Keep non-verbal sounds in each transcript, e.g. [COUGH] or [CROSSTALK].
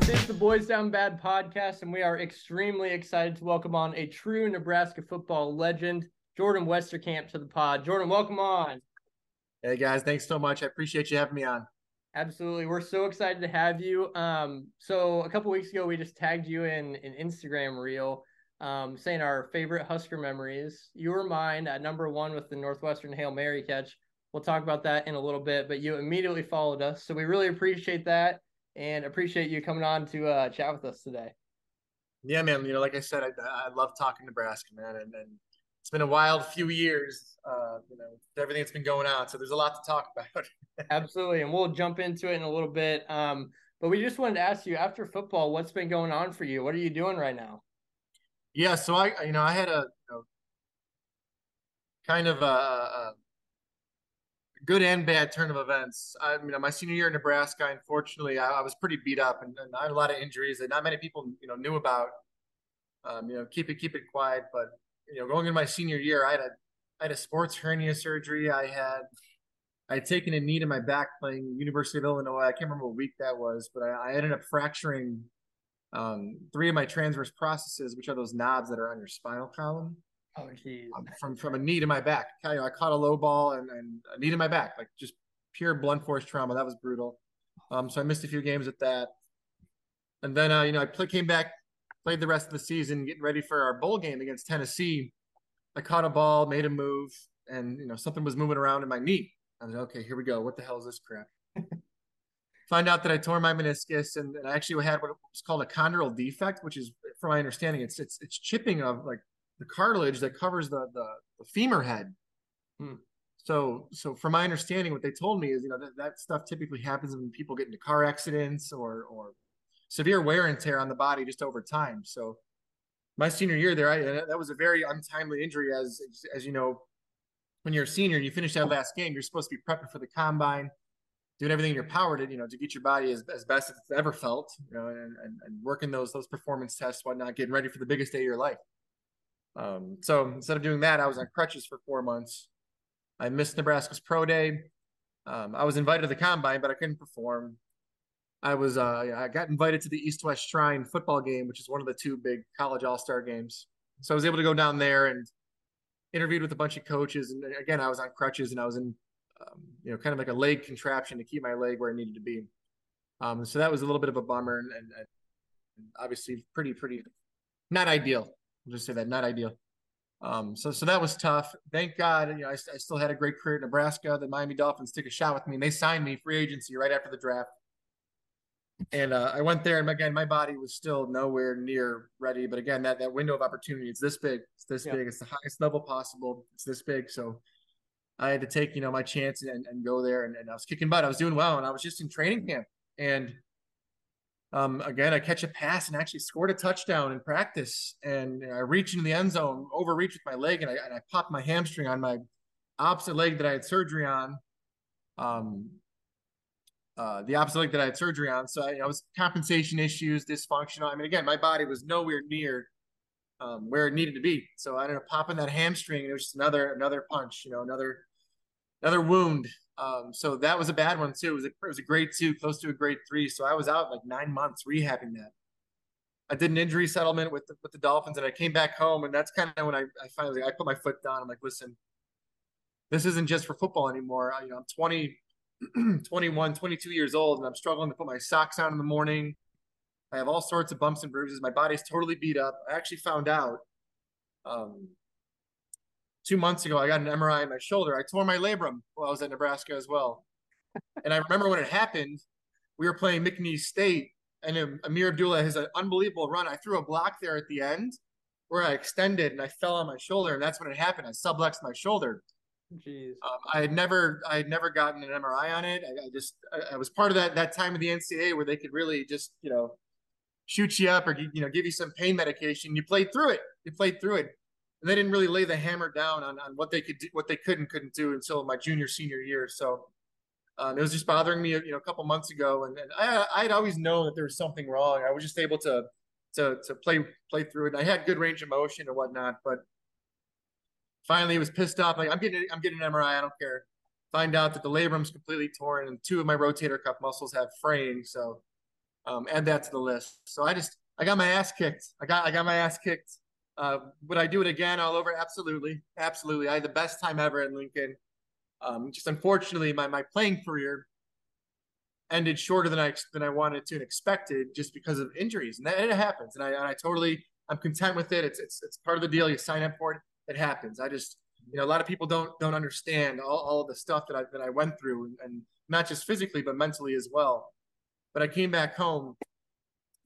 This is the Boys Down Bad podcast, and we are extremely excited to welcome on a true Nebraska football legend, Jordan Westerkamp, to the pod. Jordan, welcome on. Hey guys, thanks so much. I appreciate you having me on. Absolutely. We're so excited to have you. Um, so a couple weeks ago, we just tagged you in an Instagram reel um, saying our favorite Husker memories. You were mine at number one with the Northwestern Hail Mary catch. We'll talk about that in a little bit, but you immediately followed us. So we really appreciate that and appreciate you coming on to uh, chat with us today. Yeah, man. You know, like I said, I, I love talking Nebraska, man, and, and it's been a wild few years. Uh, you know, everything that's been going on, so there's a lot to talk about. [LAUGHS] Absolutely, and we'll jump into it in a little bit. Um, but we just wanted to ask you after football, what's been going on for you? What are you doing right now? Yeah, so I, you know, I had a kind of a, a good and bad turn of events. I you know my senior year in Nebraska, unfortunately, I, I was pretty beat up and, and, I had a lot of injuries that not many people you know knew about. Um, you know, keep it keep it quiet. But you know, going into my senior year, I had a I had a sports hernia surgery. I had I had taken a knee to my back playing University of Illinois. I can't remember what week that was, but I, I ended up fracturing um, three of my transverse processes, which are those knobs that are on your spinal column. Oh, geez. Um, from from a knee to my back. I, you know, I caught a low ball and, and a knee to my back, like just pure blunt force trauma. That was brutal. Um, so I missed a few games at that. And then, uh, you know, I play, came back, played the rest of the season, getting ready for our bowl game against Tennessee. I caught a ball, made a move, and you know something was moving around in my knee. I was like, okay, here we go. What the hell is this crap? Find out that I tore my meniscus, and, and I actually had what was called a chondral defect, which is, from my understanding, it's it's it's chipping of like the cartilage that covers the the, the femur head. Hmm. So, so from my understanding, what they told me is, you know, that, that stuff typically happens when people get into car accidents or or severe wear and tear on the body just over time. So, my senior year there, I, that was a very untimely injury. As as you know, when you're a senior and you finish that last game, you're supposed to be prepping for the combine, doing everything in your power to you know to get your body as, as best as it's ever felt, you know, and, and, and working those those performance tests, whatnot, getting ready for the biggest day of your life. Um, so instead of doing that, I was on crutches for four months. I missed Nebraska's pro day. Um, I was invited to the combine, but I couldn't perform. I was uh, I got invited to the East West Shrine football game, which is one of the two big college all star games. So I was able to go down there and interviewed with a bunch of coaches. And again, I was on crutches and I was in, um, you know, kind of like a leg contraption to keep my leg where it needed to be. Um, so that was a little bit of a bummer and, and, and obviously pretty, pretty not ideal. I'll just say that not ideal. Um, so so that was tough. Thank God, you know, I, I, still had a great career at Nebraska. The Miami Dolphins took a shot with me, and they signed me free agency right after the draft. And uh, I went there, and again, my body was still nowhere near ready. But again, that that window of opportunity, it's this big. It's this yeah. big. It's the highest level possible. It's this big. So I had to take you know my chance and, and go there, and, and I was kicking butt. I was doing well, and I was just in training camp, and um, again, I catch a pass and actually scored a touchdown in practice. And I reach into the end zone, overreach with my leg, and I, and I popped my hamstring on my opposite leg that I had surgery on. Um, uh, the opposite leg that I had surgery on. So I, I, was compensation issues, dysfunctional. I mean, again, my body was nowhere near um, where it needed to be. So I ended up popping that hamstring, and it was just another another punch, you know, another another wound um, so that was a bad one too. It was a, it was a grade two, close to a grade three. So I was out like nine months rehabbing that. I did an injury settlement with the, with the Dolphins, and I came back home, and that's kind of when I, I finally I put my foot down. I'm like, listen, this isn't just for football anymore. I, you know, I'm 20, [CLEARS THROAT] 21, 22 years old, and I'm struggling to put my socks on in the morning. I have all sorts of bumps and bruises. My body's totally beat up. I actually found out um, two months ago, I got an MRI on my shoulder. I tore my labrum while I was at Nebraska as well. [LAUGHS] and I remember when it happened, we were playing McNeese State, and Ameer Abdullah has an unbelievable run. I threw a block there at the end where I extended and I fell on my shoulder, and that's when it happened. I subluxed my shoulder. Jeez. Um, I had never, I had never gotten an MRI on it. I, I just, I, I, was part of that that time of the NCAA where they could really just, you know, shoot you up or you know give you some pain medication. You played through it. You played through it and they didn't really lay the hammer down on, on what they could do, what they could and couldn't do until my junior senior year. So um, it was just bothering me, you know, a couple months ago, and, and I I'd always known that there was something wrong. I was just able to to to play play through it. And I had good range of motion and whatnot, but finally, it was pissed off. Like I'm getting I'm getting an MRI. I don't care. Find out that the labrum's completely torn and two of my rotator cuff muscles have fraying. So um, add that to the list. So I just I got my ass kicked. I got I got my ass kicked. Uh, would I do it again all over? Absolutely, absolutely. I had the best time ever at Lincoln. Um, just unfortunately, my my playing career ended shorter than I than I wanted to and expected just because of injuries, and that it happens. And I and I totally I'm content with it. It's it's it's part of the deal. You sign up for it. It happens. I just you know a lot of people don't don't understand all, all the stuff that I that I went through, and, and not just physically but mentally as well. But I came back home,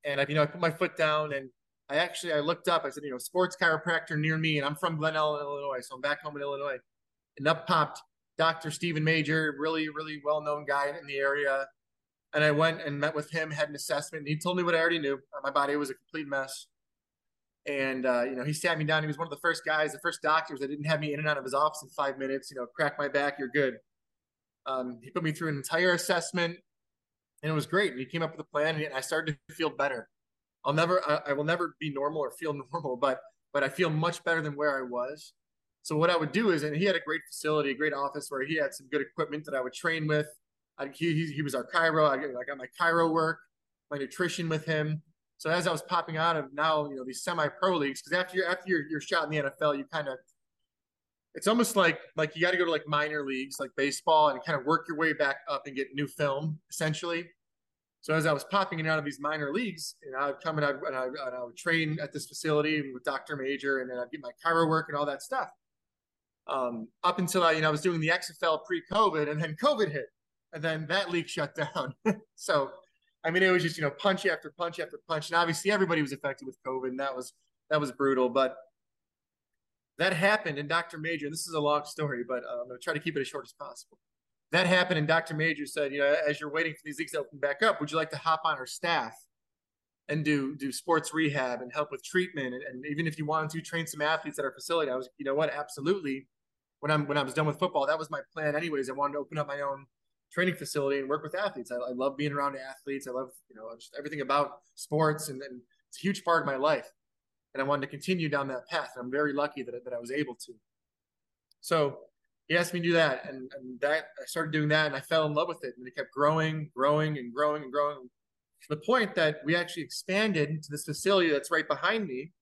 and I you know I put my foot down and. I actually I looked up. I said, you know, sports chiropractor near me, and I'm from Glen Ellyn, Illinois, so I'm back home in Illinois. And up popped Dr. Stephen Major, really, really well known guy in the area. And I went and met with him, had an assessment, and he told me what I already knew. My body was a complete mess. And uh, you know, he sat me down. He was one of the first guys, the first doctors that didn't have me in and out of his office in five minutes. You know, crack my back, you're good. Um, he put me through an entire assessment, and it was great. And he came up with a plan, and I started to feel better. I'll never, I, I will never be normal or feel [LAUGHS] normal, but but I feel much better than where I was. So what I would do is, and he had a great facility, a great office where he had some good equipment that I would train with. I, he, he was our chiro. I, I got my chiro work, my nutrition with him. So as I was popping out of now, you know, these semi-pro leagues, because after you're after you're, you're shot in the NFL, you kind of it's almost like like you got to go to like minor leagues like baseball and kind of work your way back up and get new film essentially. So as I was popping in out of these minor leagues, and I would come and I, and I, and I would train at this facility with Dr. Major, and then I'd get my chiro work and all that stuff um, up until I, you know, I was doing the XFL pre-COVID, and then COVID hit, and then that league shut [LAUGHS] down. so, I mean, it was just you know punch after punch after punch, and obviously everybody was affected with COVID, and that was that was brutal. But that happened, and Dr. Major. And this is a long story, but uh, I'm going to try to keep it as short as possible. That happened, and Dr. Major said, you know, as you're waiting for these leagues to open back up, would you like to hop on our staff? and do do sports rehab and help with treatment and, and, even if you wanted to train some athletes at our facility i was you know what absolutely when I'm when I was done with football, that was my plan. Anyways, I wanted to open up my own training facility and work with athletes. I, I love being around athletes. I love you know everything about sports, and, and, it's a huge part of my life. And I wanted to continue down that path. And I'm very lucky that that I was able to. So he asked me to do that, and, and that I started doing that, and I fell in love with it, and it kept growing, growing, and growing and growing. To the point that we actually expanded to this facility that's right behind me.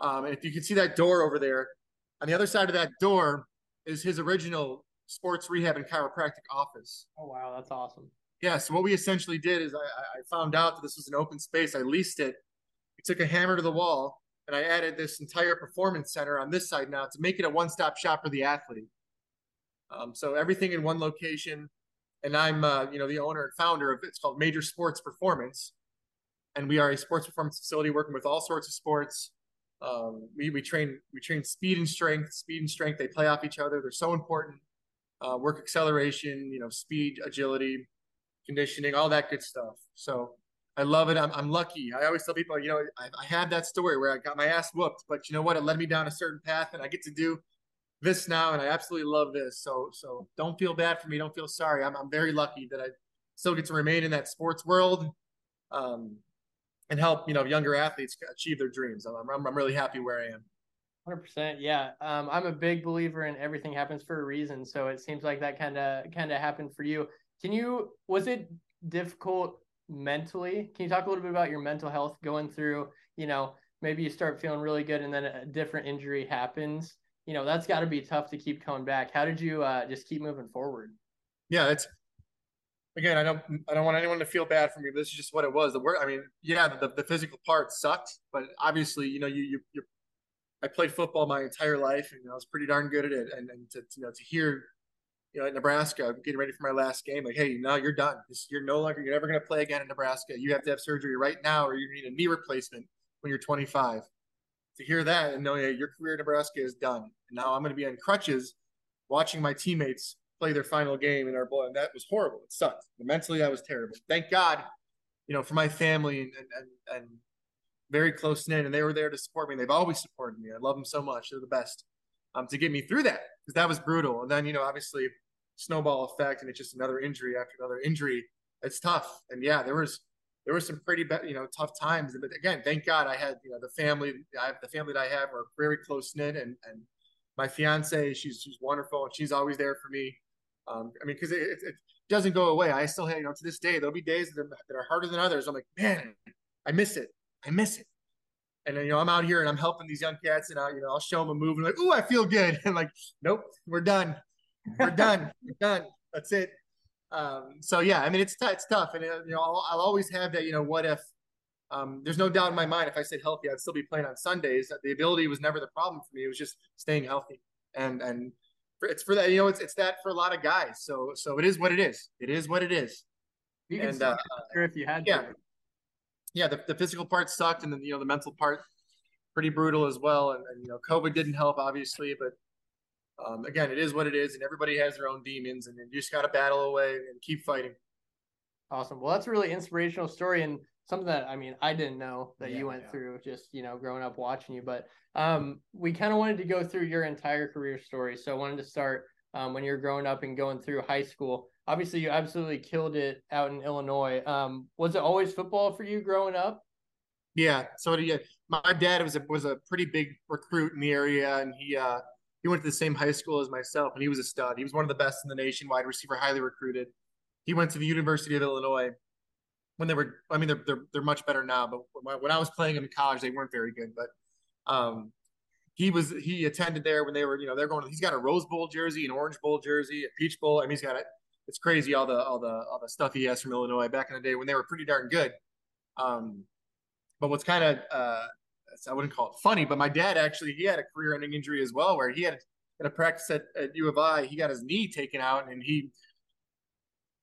Um, and if you can see that door over there, on the other side of that door is his original sports rehab and chiropractic office. Oh wow, that's awesome. Yeah. So what we essentially did is I, I found out that this was an open space. I leased it. Took a hammer to the wall and I added this entire performance center on this side now to make it a one-stop shop for the athlete. Um, so everything in one location, and I'm uh, you know the owner and founder of it's called Major Sports Performance, and we are a sports performance facility working with all sorts of sports, um, we, we train we train speed and strength. Speed and strength they play off each other. They're so important. Uh, work acceleration, you know, speed, agility, conditioning, all that good stuff. So I love it. I'm, I'm lucky. I always tell people, you know, I, I had that story where I got my ass whooped, but you know what? It led me down a certain path, and I get to do this now, and I absolutely love this. So so don't feel bad for me. Don't feel sorry. I'm I'm very lucky that I still get to remain in that sports world. Um, and help you know younger athletes achieve their dreams. I'm, I'm, I'm really happy where I am. Hundred percent, yeah. Um, I'm a big believer in everything happens for a reason. So it seems like that kind of kind of happened for you. Can you? Was it difficult mentally? Can you talk a little bit about your mental health going through? You know, maybe you start feeling really good, and then a different injury happens. You know, that's got to be tough to keep coming back. How did you uh, just keep moving forward? Yeah, it's again, I don't I don't want anyone to feel bad for me. but This is just what it was. The work. I mean, yeah, the, the physical part sucked, but obviously, you know, you you, you I played football my entire life, and I was pretty darn good at it. And, and to you know to hear, you know, at Nebraska, I'm getting ready for my last game, like, hey, now you're done. You're no longer you're never going to play again in Nebraska. You have to have surgery right now, or you need a knee replacement when you're 25. To hear that and know yeah, your career in Nebraska is done, and now I'm going to be on crutches, watching my teammates play their final game in our bowl, and that was horrible. It sucked. Mentally, that was terrible. Thank God, you know, for my family and and and, very close knit, and they were there to support me. They've always supported me. I love them so much. They're the best. Um, to get me through that because that was brutal. And then you know, obviously, snowball effect, and it's just another injury after another injury. It's tough. And yeah, there was there were some pretty you know tough times. But again, thank God I had you know the family. I have the family that I have are very close knit and and my fiance, she's she's wonderful and she's always there for me. Um, I mean, because it, it, it, doesn't go away. I still have, you know, to this day, there'll be days that are, that are harder than others. I'm like, man, I miss it. I miss it. And you know, I'm out here and I'm helping these young cats, and I, you know, I'll show them a move and like, oh, I feel good. [LAUGHS] And like, nope, we're done. We're done. we're done. That's it. Um, so yeah, I mean, it's t- it's tough, and uh, you know, I'll, I'll always have that. You know, what if? Um, there's no doubt in my mind if I stayed healthy, I'd still be playing on Sundays. The ability was never the problem for me. It was just staying healthy, and and for, it's for that. You know, it's it's that for a lot of guys. So so it is what it is. It is what it is. You can and, uh, if you had yeah. To. Yeah, the, the physical part sucked, and then you know the mental part pretty brutal as well. And, and you know, COVID didn't help, obviously, but um, again, it is what it is, and everybody has their own demons, and then you just got to battle away and keep fighting. Awesome. Well, that's a really inspirational story and something that I mean I didn't know that yeah, you went yeah. through just you know growing up watching you. But um, we kind of wanted to go through your entire career story, so I wanted to start um, when you're growing up and going through high school. Obviously, you absolutely killed it out in Illinois. Um, was it always football for you growing up? Yeah. So yeah, my dad was a was a pretty big recruit in the area, and he uh, he went to the same high school as myself, and he was a stud. He was one of the best in the nation, wide receiver, highly recruited. He went to the University of Illinois when they were. I mean, they're they're, they're much better now, but when I was playing in college, they weren't very good. But um, he was he attended there when they were you know they're going. He's got a Rose Bowl jersey, an Orange Bowl jersey, a Peach Bowl. I mean, he's got it. It's crazy all the all the all the stuff he has from Illinois back in the day when they were pretty darn good. Um, but what's kind of uh, I wouldn't call it funny, but my dad actually he had a career-ending injury as well, where he had at a practice at, at U of I, he got his knee taken out and he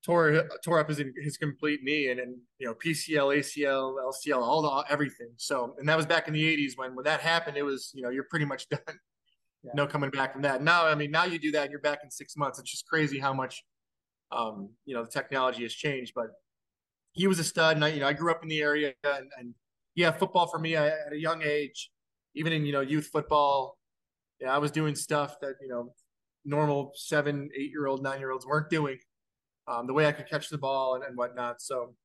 tore tore up his his complete knee and, and you know PCL, ACL, LCL, all the everything. So and that was back in the '80s when when that happened, it was you know you're pretty much [LAUGHS] done. Yeah. No coming back from that. Now, I mean, now you do that, and you're back in six months. It's just crazy how much, um, you know, the technology has changed. But he was a stud, and I, you know, I grew up in the area, and, and yeah, football for me I, at a young age, even in you know youth football, yeah, I was doing stuff that you know normal seven, eight year old, nine year olds weren't doing. Um, the way I could catch the ball and, and whatnot. So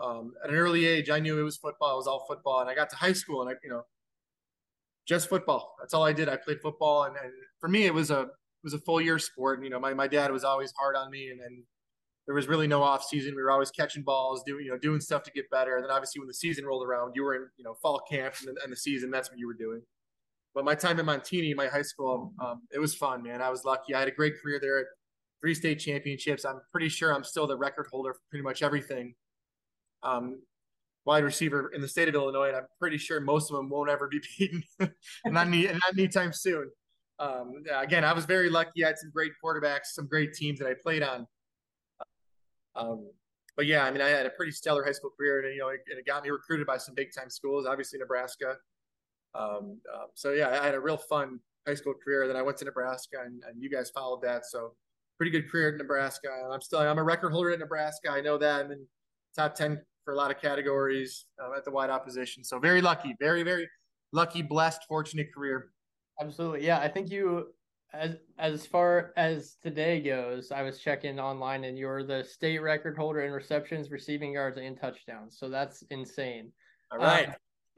um, at an early age, I knew it was football. It was all football, and I got to high school, and I you know just football. That's all I did. I played football, and, and for me, it was a it was a full year sport. And, you know, my, my dad was always hard on me, and, and there was really no off season. We were always catching balls, doing you know doing stuff to get better. And then obviously when the season rolled around, you were in you know fall camp and, and the season. That's what you were doing. But my time at Montini, my high school, um, it was fun, man. I was lucky. I had a great career there. Three state championships. I'm pretty sure I'm still the record holder for pretty much everything. Um, wide receiver in the state of Illinois, and I'm pretty sure most of them won't ever be [LAUGHS] beaten, not any, not anytime soon. Um, again, I was very lucky. I had some great quarterbacks, some great teams that I played on. Um, but yeah, I mean, I had a pretty stellar high school career, and you know, it, it got me recruited by some big time schools, obviously Nebraska. Um, um, so yeah, I had a real fun high school career. Then I went to Nebraska, and, and you guys followed that. So pretty good career at Nebraska. I'm still I'm a record holder at Nebraska. I know that. I'm in top ten for a lot of categories uh, at the wide opposition. So very lucky, very very lucky, blessed, fortunate career. Absolutely, yeah. I think you as as far as today goes, I was checking online, and you're the state record holder in receptions, receiving yards, and touchdowns. So that's insane. All right.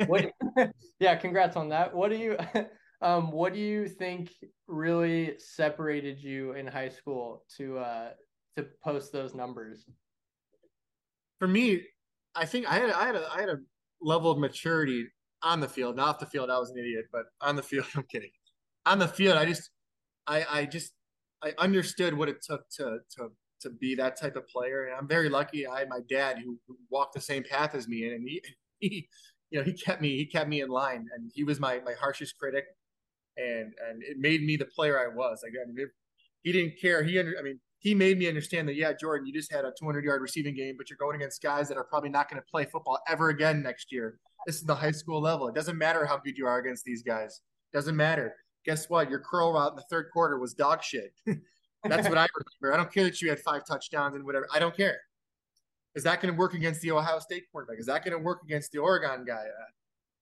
Um, what? [LAUGHS] [LAUGHS] yeah, congrats on that. What do you? [LAUGHS] Um, what do you think really separated you in high school to uh to post those numbers? For me, I think I had I had a I had a level of maturity on the field. Not off the field, I was an idiot, but on the field, I'm kidding. On the field, I just I, I just I understood what it took to to to be that type of player, and I'm very lucky. I had my dad who, who walked the same path as me, and he, [LAUGHS] he you know he kept me he kept me in line, and he was my my harshest critic, and and it made me the player I was. Like I mean, he didn't care. He under, I mean he made me understand that yeah, Jordan, you just had a 200 yard receiving game, but you're going against guys that are probably not going to play football ever again next year. This is the high school level. It doesn't matter how good you are against these guys. It doesn't matter guess what? Your curl route in the third quarter was dog shit. [LAUGHS] That's what I remember. I don't care that you had five touchdowns and whatever. I don't care. Is that going to work against the Ohio State quarterback? Is that going to work against the Oregon guy?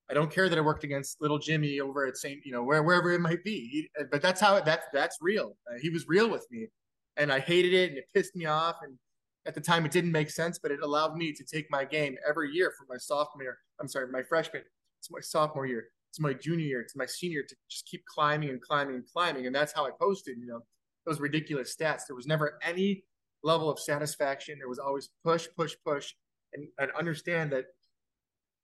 I don't care that it worked against little Jimmy over at St. You know where, wherever it might be. He, but that's how it, that's that's real. Uh, he was real with me, and I hated it, and it pissed me off. And at the time, it didn't make sense, but it allowed me to take my game every year from my sophomore. I'm sorry, my freshman. It's my sophomore year to my junior year, to my senior, to just keep climbing and climbing and climbing. And that's how I posted, you know, those ridiculous stats. There was never any level of satisfaction. There was always push, push, push, and, and understand that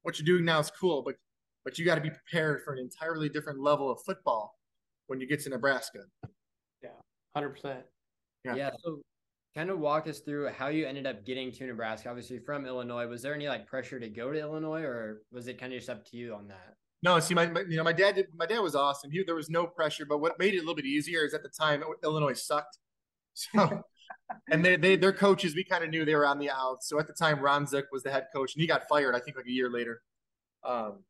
what you're doing now is cool, but but you got to be prepared for an entirely different level of football when you get to Nebraska. Yeah, hundred percent. Yeah. yeah. So, kind of walk us through how you ended up getting to Nebraska. Obviously, from Illinois. Was there any like pressure to go to Illinois, or was it kind of just up to you on that? No, see, my, my you know my dad did, my dad was awesome. He, there was no pressure, but what made it a little bit easier is at the time Illinois sucked. [LAUGHS] So, and they they their coaches we kind of knew they were on the outs. So at the time, Ron Zook was the head coach, and he got fired. I think like a year later. Um,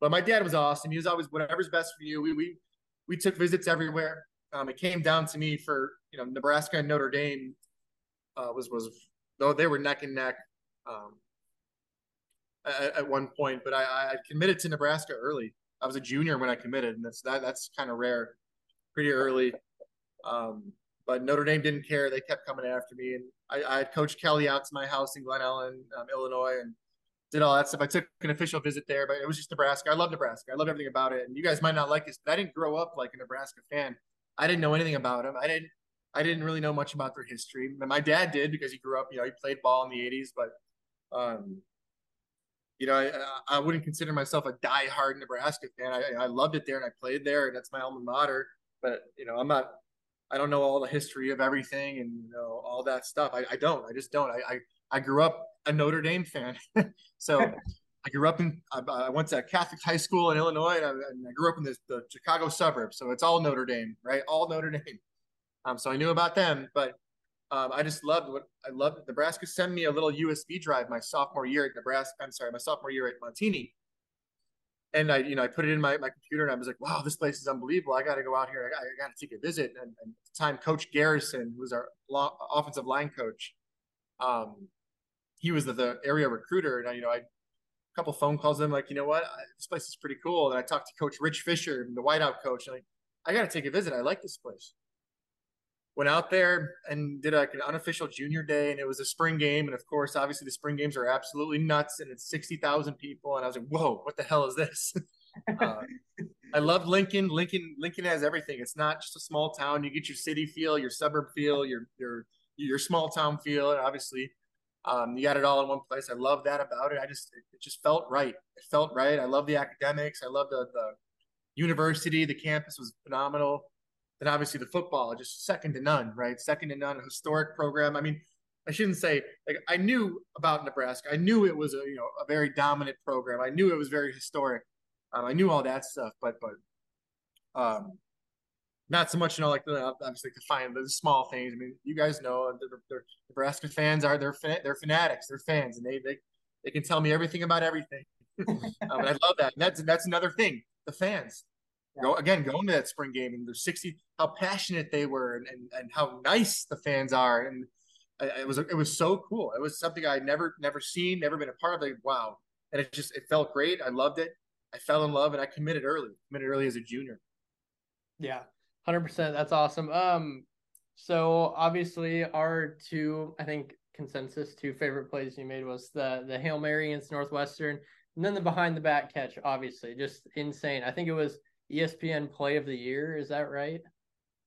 but my dad was awesome. He was always whatever's best for you. We we we took visits everywhere. Um, it came down to me for you know Nebraska and Notre Dame uh, was was though they were neck and neck. At, at one point, but I, I committed to Nebraska early. I was a junior when I committed, and that's that that's kind of rare, pretty early. Um, but Notre Dame didn't care; they kept coming after me, and I, I had Coach Kelly out to my house in Glen Ellyn, um, Illinois, and did all that stuff. I took an official visit there, but it was just Nebraska. I love Nebraska. I love everything about it. And you guys might not like this, but I didn't grow up like a Nebraska fan. I didn't know anything about them. I didn't. I didn't really know much about their history. My dad did because he grew up. You know, he played ball in the '80s, but um, you know, I, I wouldn't consider myself a die-hard Nebraska fan. I, I loved it there and I played there and that's my alma mater. But you know, I'm not. I don't know all the history of everything and you know all that stuff. I, I don't. I just don't. I, I I grew up a Notre Dame fan, [LAUGHS] so [LAUGHS] I grew up in. I, I, went to a Catholic high school in Illinois, and I, and I grew up in this, the Chicago suburbs. So it's all Notre Dame, right? All Notre Dame. Um, so I knew about them, but um, I just loved what I loved. Nebraska sent me a little USB drive my sophomore year at Nebraska. I'm sorry, my sophomore year at Montini. And I, you know, I put it in my, my computer and I was like, wow, this place is unbelievable. I got to go out here. I got to take a visit. And, and, at the time, Coach Garrison, who was our long, offensive line coach, um, he was the, the area recruiter. And I, you know, I, a couple phone calls them like, you know what, I, this place is pretty cool. And I talked to Coach Rich Fisher, the wideout coach. And like, I got to take a visit. I like this place went out there and did like an unofficial junior day and it was a spring game and of course obviously the spring games are absolutely nuts and it's 60,000 people and I was like whoa what the hell is this? [LAUGHS] Uh, I love Lincoln. Lincoln Lincoln has everything. It's not just a small town. You get your city feel your suburb feel your your your small town feel and obviously um, you got it all in one place. I love that about it. I just it just felt right. It felt right. I love the academics. I love the the university. The campus was phenomenal then obviously the football just second to none, right? Second to none, historic program. I mean, I shouldn't say like I knew about Nebraska. I knew it was a you know a very dominant program. I knew it was very historic. Um, I knew all that stuff, but but um, not so much you know like the obviously to find the small things. I mean, you guys know the, the Nebraska fans are they're they're fanatics, they're fans, and they they they can tell me everything about everything. [LAUGHS] um, and I love that. And that's that's another thing. The fans, Go again, going to that spring game and there's 60, how passionate they were and, and, and how nice the fans are. And it was, it was so cool. It was something I never, never seen, never been a part of. Like, wow. And it just, it felt great. I loved it. I fell in love and I committed early, committed early as a junior. Yeah. hundred percent. That's awesome. Um, so obviously our two, I think consensus two favorite plays you made was the, the Hail Mary against Northwestern and then the behind the back catch, obviously just insane. I think it was ESPN Play of the Year. Is that right?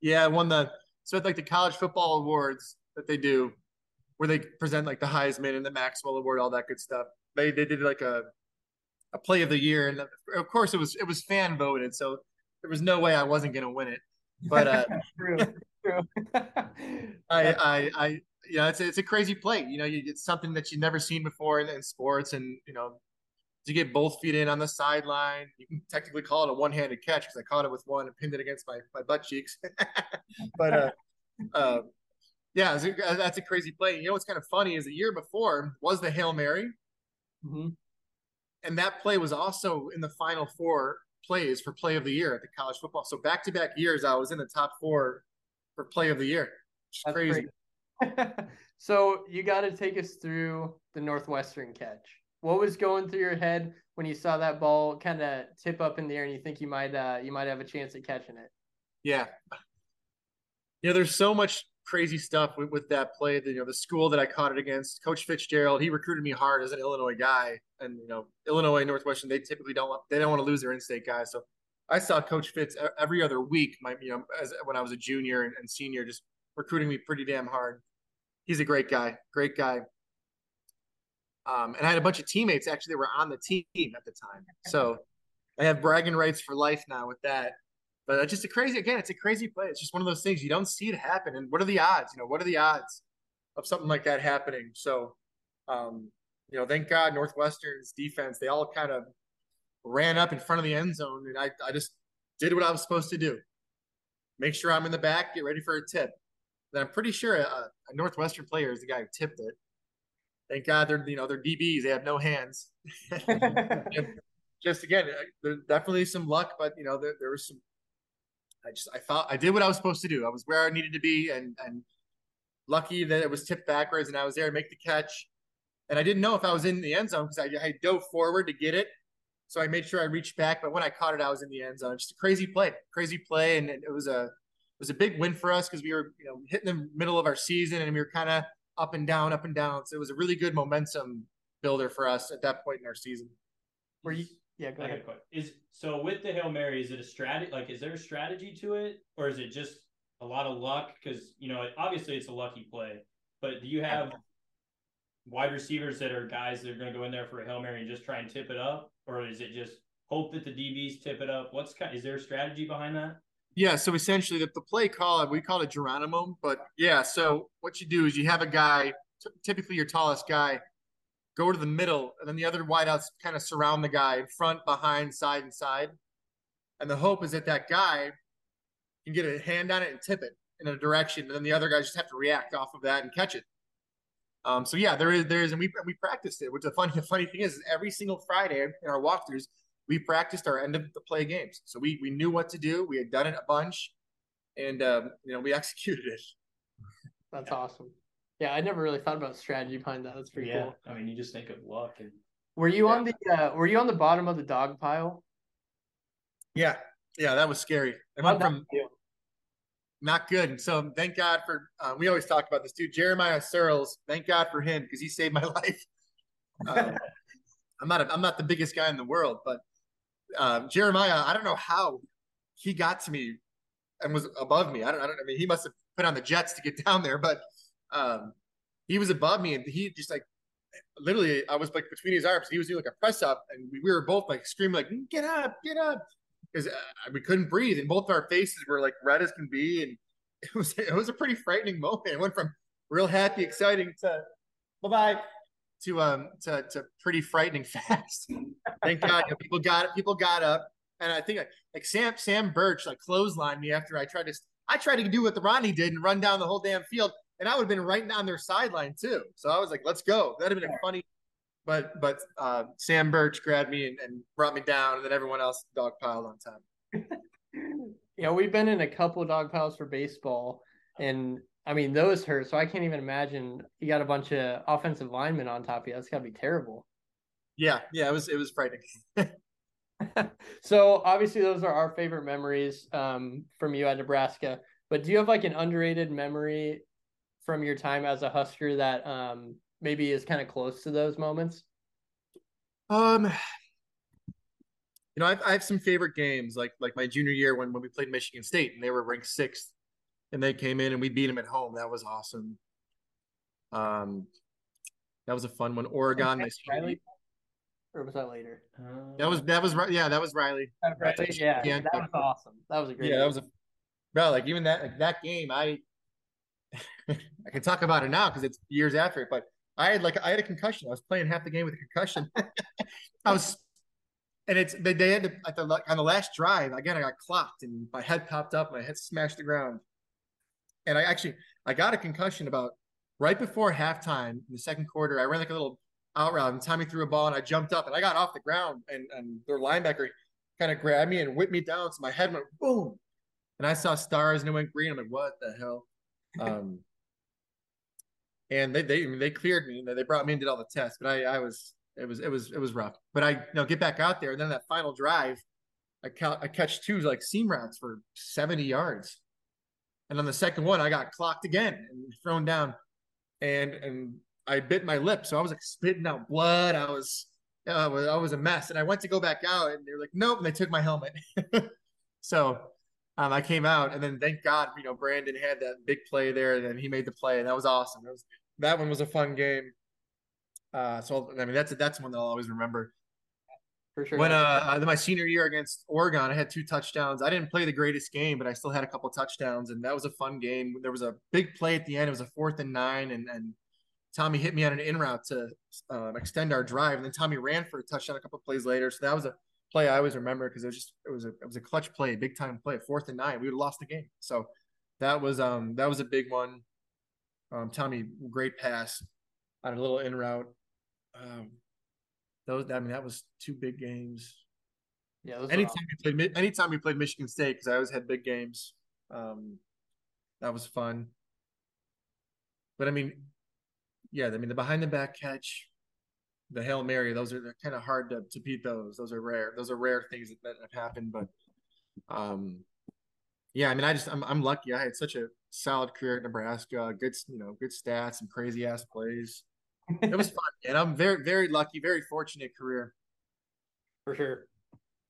Yeah, I won the so it's like the college football awards that they do, where they present like the Heisman and the Maxwell Award, all that good stuff. They they did like a a Play of the Year, and of course it was it was fan voted, so there was no way I wasn't going to win it. But uh, [LAUGHS] true, true. [LAUGHS] I I I you know it's a, it's a crazy play. You know, you get something that you've never seen before in, in sports, and you know to get both feet in on the sideline. You can technically call it a one-handed catch because I caught it with one and pinned it against my, my butt cheeks. [LAUGHS] but uh, [LAUGHS] uh, yeah, a, that's a crazy play. You know what's kind of funny is the year before was the Hail Mary. Mm-hmm. And that play was also in the final four plays for play of the year at the college football. So back to back years, I was in the top four for play of the year. That's crazy. [LAUGHS] so you got to take us through the Northwestern catch what was going through your head when you saw that ball kind of tip up in the air and you think you might uh, you might have a chance at catching it? Yeah. Yeah, there's so much crazy stuff with, with that play. The, you know, the school that I caught it against, Coach Fitzgerald, he recruited me hard as an Illinois guy, and you know, Illinois Northwestern, they typically don't want, they don't want to lose their in-state guys. So I saw Coach Fitz every other week. My you know, as when I was a junior and, and senior, just recruiting me pretty damn hard. He's a great guy, great guy. Um, and I had a bunch of teammates actually that were on the team at the time. So I have bragging rights for life now with that. But it's just a crazy again, it's a crazy play. It's just one of those things you don't see it happen. And what are the odds? You know, what are the odds of something like that happening? So um, you know, thank God Northwestern's defense, they all kind of ran up in front of the end zone and I, I just did what I was supposed to do. Make sure I'm in the back, get ready for a tip. Then I'm pretty sure a, a Northwestern player is the guy who tipped it. Thank God they're you know they're DBs. They have no hands. [LAUGHS] [LAUGHS] just again, uh, there's definitely some luck, but you know there, there was some. I just I thought I did what I was supposed to do. I was where I needed to be, and and lucky that it was tipped backwards, and I was there to make the catch. And I didn't know if I was in the end zone because I, I dove forward to get it, so I made sure I reached back. But when I caught it, I was in the end zone. Just a crazy play, crazy play, and it was a it was a big win for us because we were you know hitting the middle of our season, and we were kind of up and down, up and down. So it was a really good momentum builder for us at that point in our season. Were you? Yeah, go ahead. Is so with the hail mary, is it a strategy? Like, is there a strategy to it, or is it just a lot of luck? Because you know, obviously, it's a lucky play. But do you have wide receivers that are guys that are going to go in there for a hail mary and just try and tip it up, or is it just hope that the DBs tip it up? What's kind? Is there a strategy behind that? Yeah, so essentially the, the play call, we call it Geronimo, but yeah, so what you do is you have a guy, t- typically your tallest guy, go to the middle, and then the other wideouts kind of surround the guy in front, behind, side, and side. And the hope is that that guy can get a hand on it and tip it in a direction, and then the other guys just have to react off of that and catch it. Um, so yeah, there is there is, and we we practiced it. Which the funny the [LAUGHS] funny thing is, every single Friday in our walkthroughs, we practiced our end of the play games. So we we knew what to do. We had done it a bunch, and um, you know we [LAUGHS] executed it. That's awesome. Yeah, I never really thought about strategy behind that. That's pretty yeah. cool. I mean, you just think of luck and. Were you yeah. on the uh, Were you on the bottom of the dog pile? Yeah, yeah, that was scary. I went from not good. So thank God for uh, we always talk about this dude Jeremiah Sirles. Thank God for him because he saved my [LAUGHS] life. Um, [LAUGHS] I'm not a, I'm not the biggest guy in the world, but uh, Jeremiah, I don't know how he got to me and was above me. I don't, I don't. I mean, he must have put on the jets to get [LAUGHS] down there, but um, he was above me, and he just like literally, I was like between his arms. He was doing like a press up, and we, we were both like screaming, like "Get up, get up!" because uh, we couldn't breathe, and both our faces were like red as can be, and [LAUGHS] it was it was a pretty frightening moment. It went from real happy, exciting to bye bye to um to, to pretty frightening [LAUGHS] fast. Thank God you know, people got it. People got up, and I think like, like Sam Sam Burtch like clotheslined me after I tried to I tried to do what the Ronnie did and run down the whole damn field, and I would have been right on their sideline too. So I was like, let's go. That'd have been a funny. But but uh, Sam Burtch grabbed me and, and brought me down, and then everyone else dog piled on top. [LAUGHS] yeah, we've been in a couple dog piles for baseball, and I mean, those hurt. So I can't even imagine you got a bunch of offensive linemen on top of you. That's got to be terrible. Yeah, yeah, it was it was frightening. [LAUGHS] [LAUGHS] so obviously, those are our favorite memories um, from you at Nebraska. But do you have like an underrated memory from your time as a Husker that um, maybe is kind of close to those moments? Um, you know, I've, I have some favorite games, like like my junior year when when we played Michigan State and they were ranked sixth and they came in and we beat them at home. That was awesome. Um, that was a fun one. Oregon, nice Riley, or was that later? that was that was yeah, that was Riley. Riley yeah, yeah, that was awesome. That was a great. Yeah, game. that was a bro. Like even that like that game, I [LAUGHS] I can talk about it now because it's years after it. But I had like I had a concussion. I was playing half the game with a concussion. [LAUGHS] I was, and it's they, they had to, at the on the last drive again. I got clocked and my head popped up. My head smashed the ground and I actually I got a concussion about right before halftime in the second quarter. I ran like a little out route and Tommy threw a ball and I jumped up and I got off the ground and and their linebacker kind of grabbed me and whipped me down. So my head went boom, and I saw stars and it went green. I'm like, what the hell? [LAUGHS] Um, and they they they cleared me. And they brought me and did all the tests, but I I was it was it was it was rough. But I you know get back out there and then that final drive, I count I catch two like seam routes for 70 yards And on the second one, I got clocked again and thrown down, and and I bit my lip, so I was like spitting out blood. I was, I was, I was a mess, and I went to go back out, and they were like, "Nope," and they took my helmet. [LAUGHS] so um, I came out, and then thank God, you know, Brandon had that big play there, and he made the play, and that was awesome. That was that one was a fun game. Uh, so I mean, that's that's one that I'll always remember. For sure. When uh, my senior year against Oregon, I had two touchdowns. I didn't play the greatest game, but I still had a couple touchdowns, and that was a fun game. There was a big play at the end. It was a fourth and nine, and and Tommy hit me on an in route to um, extend our drive, and then Tommy ran for a touchdown a couple plays later. So that was a play I always remember because it was just it was a it was a clutch play, big time play, fourth and nine. We would have lost the game. So that was um that was a big one. Um, Tommy, great pass on a little in route. Um, those I mean that was two big games. Yeah. Anytime we played, anytime we played Michigan State, because I always had big games. Um, that was fun. But I mean, yeah, I mean the behind the back catch, the hail mary, those are kind of hard to to beat. Those, those are rare. Those are rare things that, that have happened. But, um, yeah, I mean, I just I'm I'm lucky. I had such a solid career at Nebraska. Good, you know, good stats and crazy ass plays. It was fun, and I'm very very lucky, very fortunate career. for sure.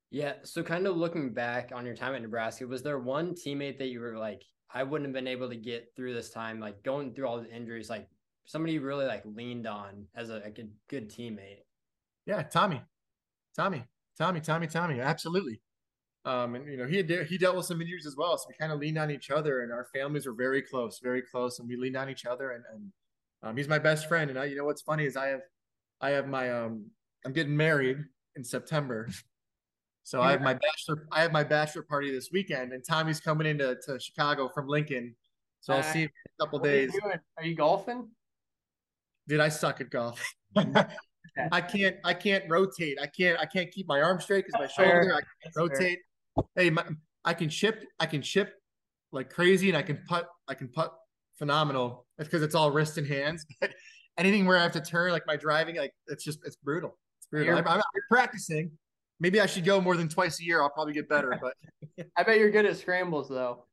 Yeah. So kind of looking back on your time at Nebraska, was there one teammate that you were like, I wouldn't have been able to get through this time, like going through all the injuries, like somebody you really like leaned on as a, a good good teammate? Yeah, Tommy, Tommy, Tommy, Tommy, Tommy, absolutely. Um, and you know he had, he dealt with some injuries as well, so we kind of leaned on each other, and our families were very close, very close, and we leaned on each other. And, and um, he's my best friend. And I, you know what's funny is I have I have my um I'm getting married in September, [LAUGHS] so I have my bachelor I have my bachelor party this weekend, and Tommy's coming into to Chicago from Lincoln, so I'll Uh, see him in a couple What are you days. Are you golfing? Dude, I suck at golf. [LAUGHS] [LAUGHS] I can't I can't rotate. I can't I can't keep my arm straight because my That's fair. shoulder. I can't fair. rotate. Hey, my, I can chip. I can chip like crazy, and I can putt. I can putt phenomenal. It's because it's all wrist and hands. [LAUGHS] But anything where I have to turn, like my driving, like it's just it's brutal. It's brutal. You're- I'm, I'm practicing. Maybe I should go more than twice a year. I'll probably get better. But [LAUGHS] I bet you're good at scrambles though.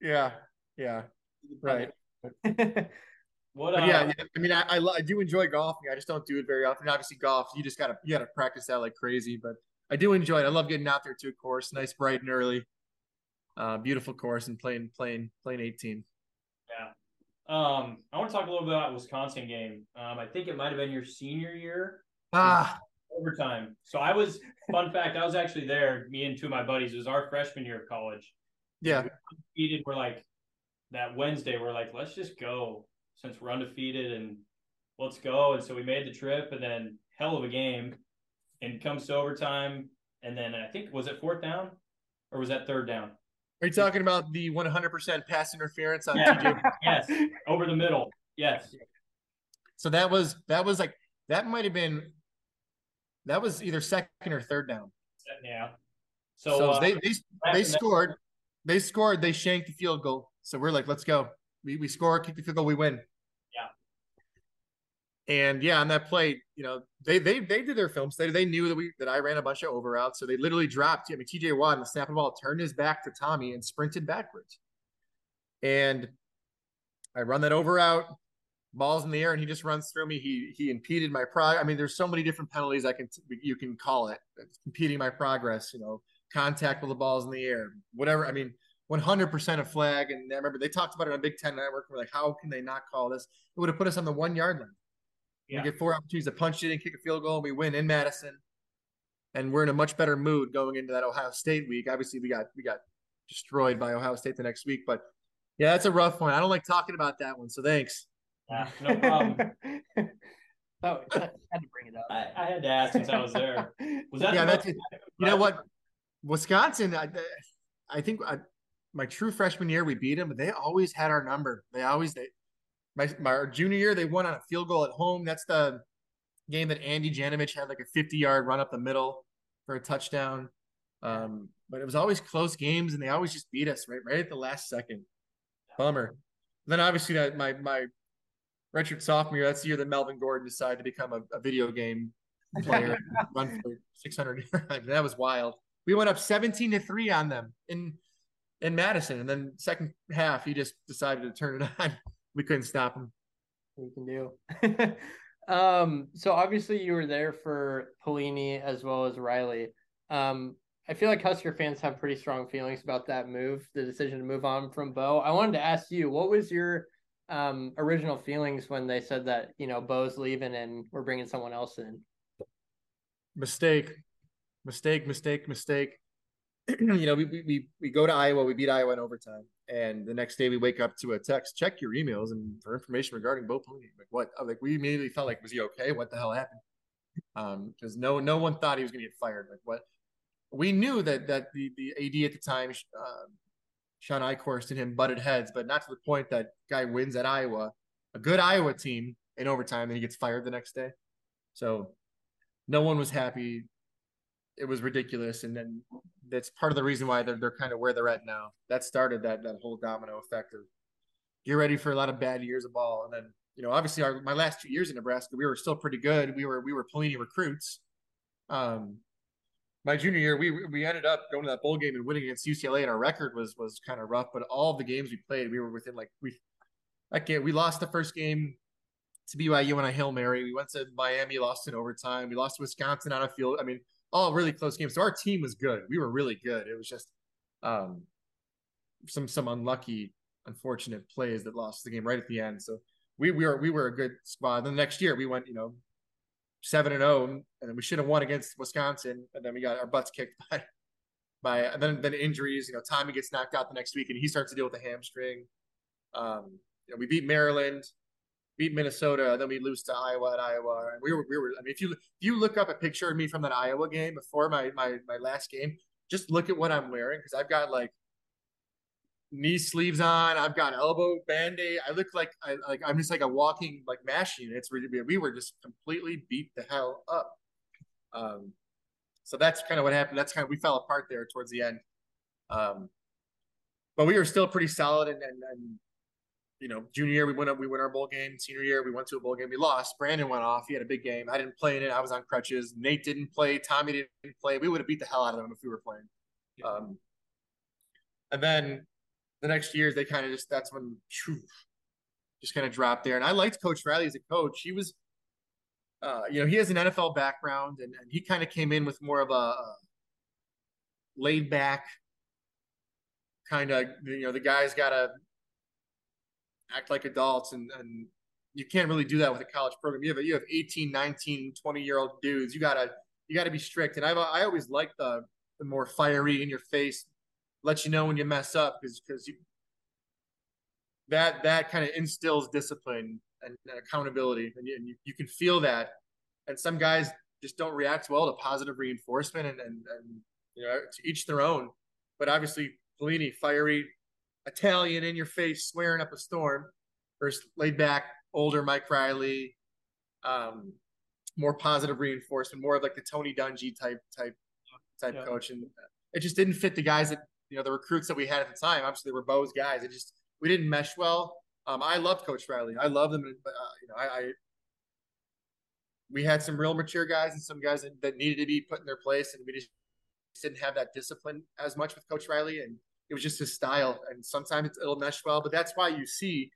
yeah, yeah, right. [LAUGHS] What? Uh, yeah, yeah, I mean, I, I, I do enjoy golfing. I just don't do it very often. Obviously, golf you just gotta you gotta practice that like crazy. But I do enjoy it. I love getting out there to a course, nice, bright and early, uh, beautiful course, and playing playing playing 18. Um, I want to talk a little bit about Wisconsin game. Um, I think it might have been your senior year Ah, overtime. So I was fun fact. I was actually there. Me and two of my buddies. It was our freshman year of college. yeah, Undefeated. We're like that Wednesday. We're like, let's just go since we're undefeated and let's go. And so we made the trip, and then hell of a game. And comes to overtime, and then I think was it fourth down or was that third down? Are you talking about the 100% pass interference on Yeah. TJ? Yes, over the middle. Yes. So that was that was like that might have been that was either second or third down. Yeah. So, So, uh, they they, they scored, they scored, they shanked the field goal. So we're like, let's go. We we score, kick the field goal, we win. And yeah, on that play, you know, they they they did their film study. They knew that we that I ran a bunch of over routes. So they literally dropped. I mean, TJ Watt on the snap of the ball turned his back to Tommy and sprinted backwards. And I run that over out, balls in the air, and he just runs through me. He he impeded my prog. I mean, there's so many different penalties I can you can call it. It's impeding my progress. You know, contact with the balls in the air, whatever. I mean, 100% a flag. And I remember they talked about it on Big Ten Network. We're like, how can they not call this? It would have put us on the one yard line. Yeah. We get four opportunities to punch it and kick a field goal, and we win in Madison. And we're in a much better mood going into that Ohio State week. Obviously, we got we got destroyed by Ohio State the next week, but yeah, that's a rough one. I don't like talking about that one, so thanks. yeah, no problem. [LAUGHS] oh, I had to bring it up. I, I had to ask since I was there. Was that Yeah, the that's it. You know what? Wisconsin, I, I think I, my true freshman year we beat them, but they always had our number. They always they my my junior year they won on a field goal at home. That's the game that Andy Janovich had like a 50 yard run up the middle for a touchdown. Um, but it was always close games, and they always just beat us right right at the last second. Bummer. then obviously that my my redshirt sophomore year, that's the year that Melvin Gordon decided to become a, a video game player, and [LAUGHS] run for 600. that was wild. We went up 17 to three on them in in Madison. And then second half, he just decided to turn it [LAUGHS] on. We couldn't stop him. We can do. [LAUGHS] um, so obviously you were there for Pelini as well as Riley. Um, I feel like Husker fans have pretty strong feelings about that move, the decision to move on from Bo. I wanted to ask you, what was your um, original feelings when they said that you know Bo's leaving and we're bringing someone else in? Mistake, mistake, mistake, mistake. [CLEARS THROAT] you know, we, we we go to Iowa, we beat Iowa in overtime, and the next day we wake up to a text, check your emails and for information regarding Bo Pelini. Like what? Like we immediately felt like, was he okay? What the hell happened? Um, because no no one thought he was going to get fired. Like what? We knew that that the the AD at the time, uh, Shawn Eichorst and him butted heads, but not to the point that guy wins at Iowa, a good Iowa team in overtime, and he gets fired the next day. So no one was happy. It was ridiculous, and then that's part of the reason why they're they're kind of where they're at now. That started that that whole domino effect of get ready for a lot of bad years of ball, and then you know obviously our my last two years in Nebraska we were still pretty good. We were we were Pelini recruits. Um, my junior year we we ended up going to that bowl game and winning against UCLA, and our record was was kind of rough. But all the games we played, we were within like we that game we lost the first game to BYU on a hail mary. We went to Miami, lost in overtime. We lost to Wisconsin on a field. I mean all really close games. So our team was good. We were really good. It was just um, some some unlucky, unfortunate plays that lost the game right at the end. So we, we were we were a good squad. Then the next year we went, you know, seven and zero, oh, and then we should have won against Wisconsin, and then we got our butts kicked by by and then then injuries. You know, Tommy gets knocked out the next week, and he starts to deal with a hamstring. Um, you know, we beat Maryland beat Minnesota, then we lose to Iowa at Iowa. And we were, we were. I mean, if you if you look up a picture of me from that Iowa game before my my my last game, just look at what I'm wearing because I've got like knee sleeves on. I've got elbow band aid. I look like I like I'm just like a walking like mash unit. It's we were just completely beat the hell up. Um, so that's kind of what happened. That's kind of we fell apart there towards the end. Um, but we were still pretty solid and, and, and you know, junior year we went up, we win our bowl game. Senior year we went to a bowl game, we lost. Brandon went off. He had a big game. I didn't play in it. I was on crutches. Nate didn't play. Tommy didn't play. We would have beat the hell out of them if we were playing. Um, and then the next years they kind of just that's when whew, just kind of dropped there. And I liked Coach Riley as a coach. He was, uh, you know, he has an NFL background, and, and he kind of came in with more of a, a laid back kind of you know the guy's got to act like adults and, and you can't really do that with a college program. You have you have 18, 19, 20 year old dudes. You gotta you gotta be strict. And I've I always like the the more fiery in your face, let you know when you mess up because because you that that kind of instills discipline and, and accountability, and, you, and you, you can feel that. And some guys just don't react well to positive reinforcement, and and, and you know to each their own. But obviously, Pelini, fiery, Italian in your face swearing up a storm versus laid back older Mike Riley, um, more positive reinforcement, more of like the Tony Dungy type type type yeah. coach, and it just didn't fit the guys that you know the recruits that we had at the time. Obviously, they were Bo's guys. It just we didn't mesh well. Um, I loved Coach Riley. I love them, but uh, you know, I, I, we had some real mature guys and some guys that, that needed to be put in their place, and we just didn't have that discipline as much with Coach Riley. And it was just his style, and sometimes it'll mesh well. But that's why you see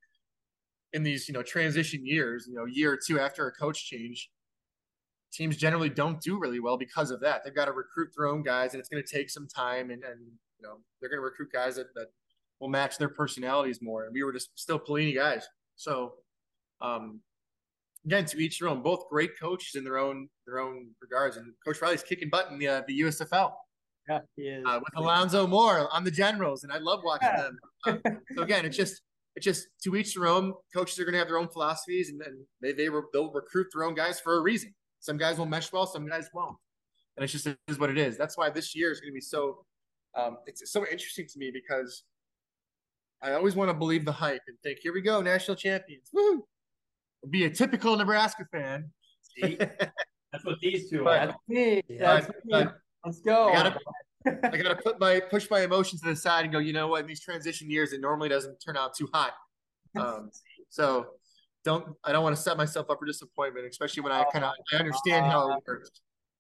in these you know transition years, you know, year or two after a coach change, teams generally don't do really well because of that. They've got to recruit their own guys, and it's going to take some time, and and you know they're going to recruit guys that that will match their personalities more. And we were just still Pelini guys, so. Um, again, to each their own. Both great coaches in their own their own regards, and Coach Riley's kicking butt in the uh, the USFL. Yeah, he is. Uh, with Alonzo Moore on the Generals, and I love watching yeah. them. Um, so again, it's just it's just to each their own. Coaches are going to have their own philosophies, and, then they they they'll recruit their own guys for a reason. Some guys will mesh well, some guys won't, and it's just it is what it is. That's why this year is going to be so. Um, it's so interesting to me because I always want to believe the hype and think, here we go, national champions. Woo! Be a typical Nebraska fan. See? That's what these two but, are. That's me. That's me. Let's go. I gotta, I gotta put my push my emotions to the side and go. You know what? In these transition years, it normally doesn't turn out too hot. Um, so don't I don't want to set myself up for disappointment, especially when I kind of I understand how it works.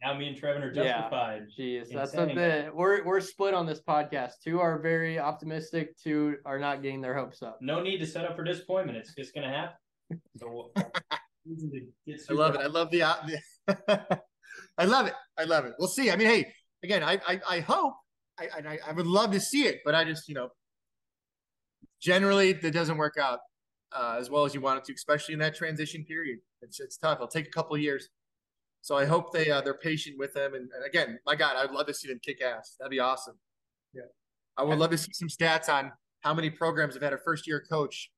Now me and Trevin are Yeah. justified. Jeez, that's Insane. something we're we're split on this podcast. Two are very optimistic. Two are not getting their hopes up. No need to set up for disappointment. It's just gonna happen. [LAUGHS] So, reason to get I love it. I love the. the- [LAUGHS] I love it. I love it. We'll see. I mean, hey, again, I I, I hope I, I I would love to see it, but I just you know, generally that doesn't work out uh, as well as you want it to, especially in that transition period. It's it's tough. It'll take a couple of years. So I hope they uh, they're patient with them. And, and again, my God, I'd love to see them kick ass. That'd be awesome. Yeah. I would love to see some stats on how many programs have had a first year coach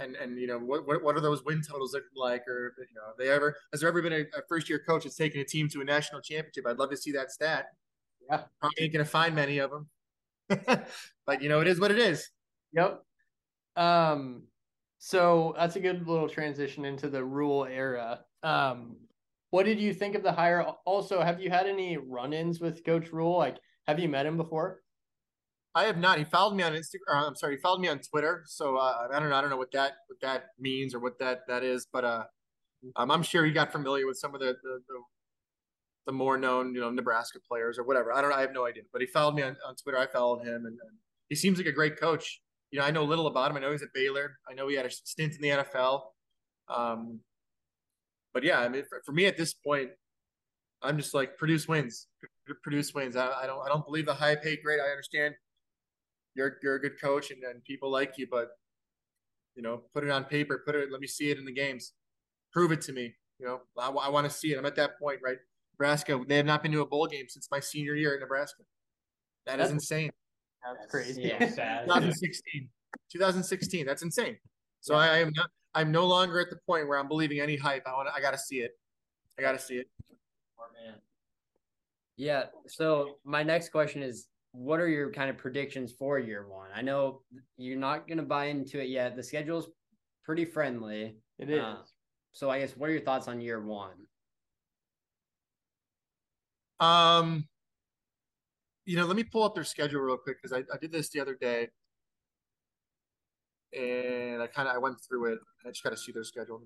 and and you know what what, what are those win totals looking like or you know have they ever has there ever been a, a first year coach that's taken a team to a national championship i'd love to see that stat Yeah. probably ain't gonna find many of them [LAUGHS] but you know it is what it is Yep. Um, so that's a good little transition into the Rhule era. Um, what did you think of the hire? Also, have you had any run-ins with Coach Rhule? Like, have you met him before? i have not he followed me on instagram i'm sorry he followed me on twitter so uh, i don't know i don't know what that what that means or what that that is but uh um, i'm sure he got familiar with some of the the, the the more known, you know, Nebraska players or whatever. I don't. I have no idea. But he followed me on, on Twitter. I followed him, and, and he seems like a great coach. You know, I know little about him. I know he's at Baylor. I know he had a stint in the NFL. Um, but yeah, I mean, for, for me at this point, I'm just like produce wins, produce wins. I, I don't, I don't believe the high pay grade. I understand you're you're a good coach and, and people like you, but you know, put it on paper. Put it. Let me see it in the games. Prove it to me. You know, I, I want to see it. I'm at that point, right? Nebraska, they have not been to a bowl game since my senior year at Nebraska. That is That's- insane. That's crazy. Yeah, [LAUGHS] 2016. 2016. That's insane. So I, I am not. I'm no longer at the point where I'm believing any hype. I want. I got to see it. I got to see it. Smart man. Yeah. So my next question is what are your kind of predictions for year one? I know you're not gonna buy into it yet. The schedule's pretty friendly. It is. Uh, so I guess what are your thoughts on year one? Um, you know, let me pull up their schedule real quick because I, I did this the other day, and I kind of I went through it. I just got to see their schedule.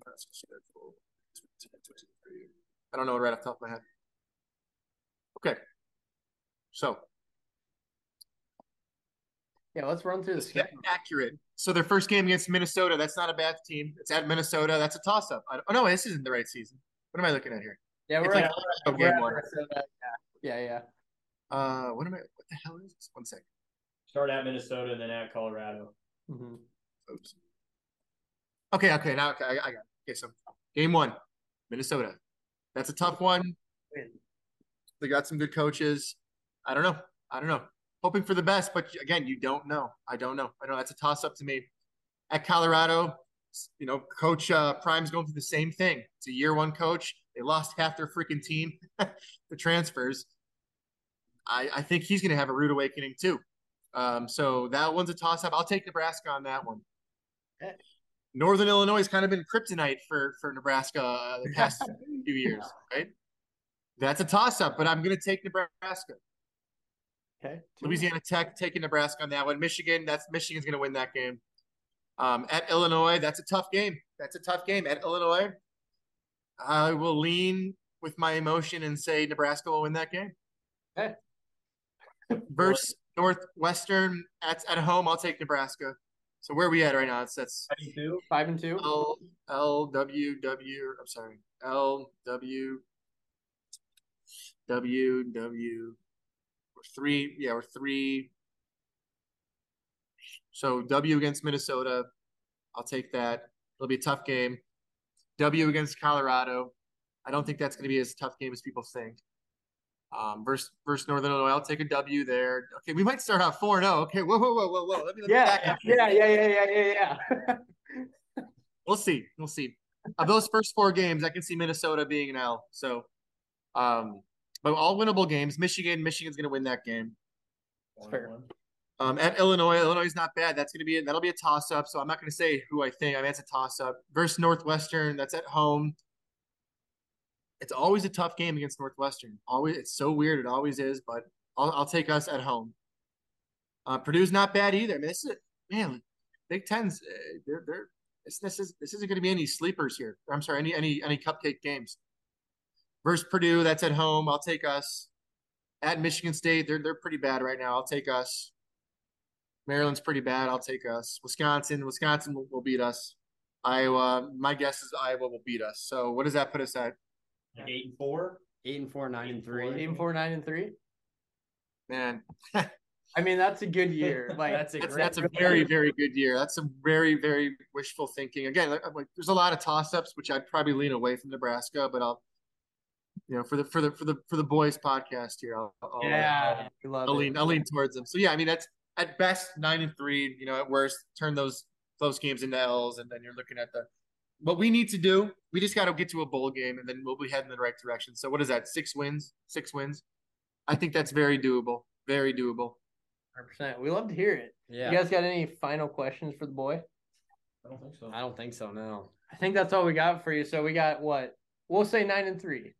I don't know right off the top of my head. Okay, so yeah, let's run through the schedule. accurate. So their first game against Minnesota, that's not a bad team. It's at Minnesota. That's a toss up. Oh no, this isn't the right season. What am I looking at here? Yeah, we're It's like at, a we're game at one. Minnesota. Yeah, yeah, yeah. Uh, what am I? What the hell is this? One second. Start at Minnesota and then at Colorado. Mhm. Oops. Okay, okay, now okay, I, I got it. Okay, so game one, Minnesota. That's a tough one. They got some good coaches. I don't know. I don't know. Hoping for the best, but again, you don't know. I don't know. I know that's a toss up to me. At Colorado, you know, Coach uh, Prime's going through the same thing. It's a year one coach. They lost half their freaking team, [LAUGHS] the transfers. I, I think he's going to have a rude awakening too. Um, so that one's a toss up. I'll take Nebraska on that one. Okay. Northern Illinois has kind of been kryptonite for for Nebraska uh, the past [LAUGHS] few years, right? That's a toss up, but I'm going to take Nebraska. Okay. Louisiana Tech taking Nebraska on that one. Michigan, that's Michigan's going to win that game. Um, at Illinois, that's a tough game. That's a tough game. At Illinois, I will lean with my emotion and say Nebraska will win that game. Okay. [LAUGHS] Versus Northwestern at at home, I'll take Nebraska. So where are we at right now? It's that's Two. Five and two. L L W W. I'm sorry. L W W W. We're three. Yeah, we're three. So W against Minnesota. I'll take that. It'll be a tough game. W against Colorado. I don't think that's going to be as tough game as people think. Um, versus versus Northern Illinois, I'll take a W there. Okay, we might start out four and zero. Okay, whoa, whoa, whoa, whoa, whoa. Let me, let me back Yeah, up. yeah, yeah, yeah, yeah, yeah, yeah. [LAUGHS] We'll see. We'll see. Of those first four games, I can see Minnesota being an L. So, um, but all winnable games. Michigan, Michigan's going to win that game. That's fair. Um, at Illinois, Illinois is not bad. That's going to be that'll be a toss up. So I'm not going to say who I think. I mean, it's a toss up versus Northwestern. That's at home. It's always a tough game against Northwestern. Always, it's so weird. It always is. But I'll, I'll take us at home. Uh, Purdue's not bad either. I mean, this is man. Big Ten's uh, they're they're this this is this isn't going to be any sleepers here. I'm sorry, any any any cupcake games. Versus Purdue, that's at home. I'll take us. At Michigan State, they're they're pretty bad right now. I'll take us. Maryland's pretty bad. I'll take us. Wisconsin, Wisconsin will, will beat us. Iowa, my guess is Iowa will beat us. So what does that put us at? Like eight and four. Eight and four, nine and three. Eight and four, nine and three. Man, [LAUGHS] I mean, that's a good year. Like That's a that's that's a very very good year. That's some very very wishful thinking. Again, like, like, there's a lot of toss ups, which I'd probably lean away from Nebraska, but I'll, you know, for the for the for the for the boys podcast here, I'll, I'll, yeah, we love I'll lean I'll lean towards them. So yeah, I mean that's at best nine and three. You know, at worst turn those close games into L's, and then you're looking at the what we need to do. We just got to get to a bowl game, and then we'll be heading in the right direction. So what is that? Six wins, six wins. I think that's very doable. Very doable. 100%. We love to hear it. Yeah. You guys got any final questions for the boy? I don't think so. I don't think so. No. I think that's all we got for you. So we got what? We'll say nine and three.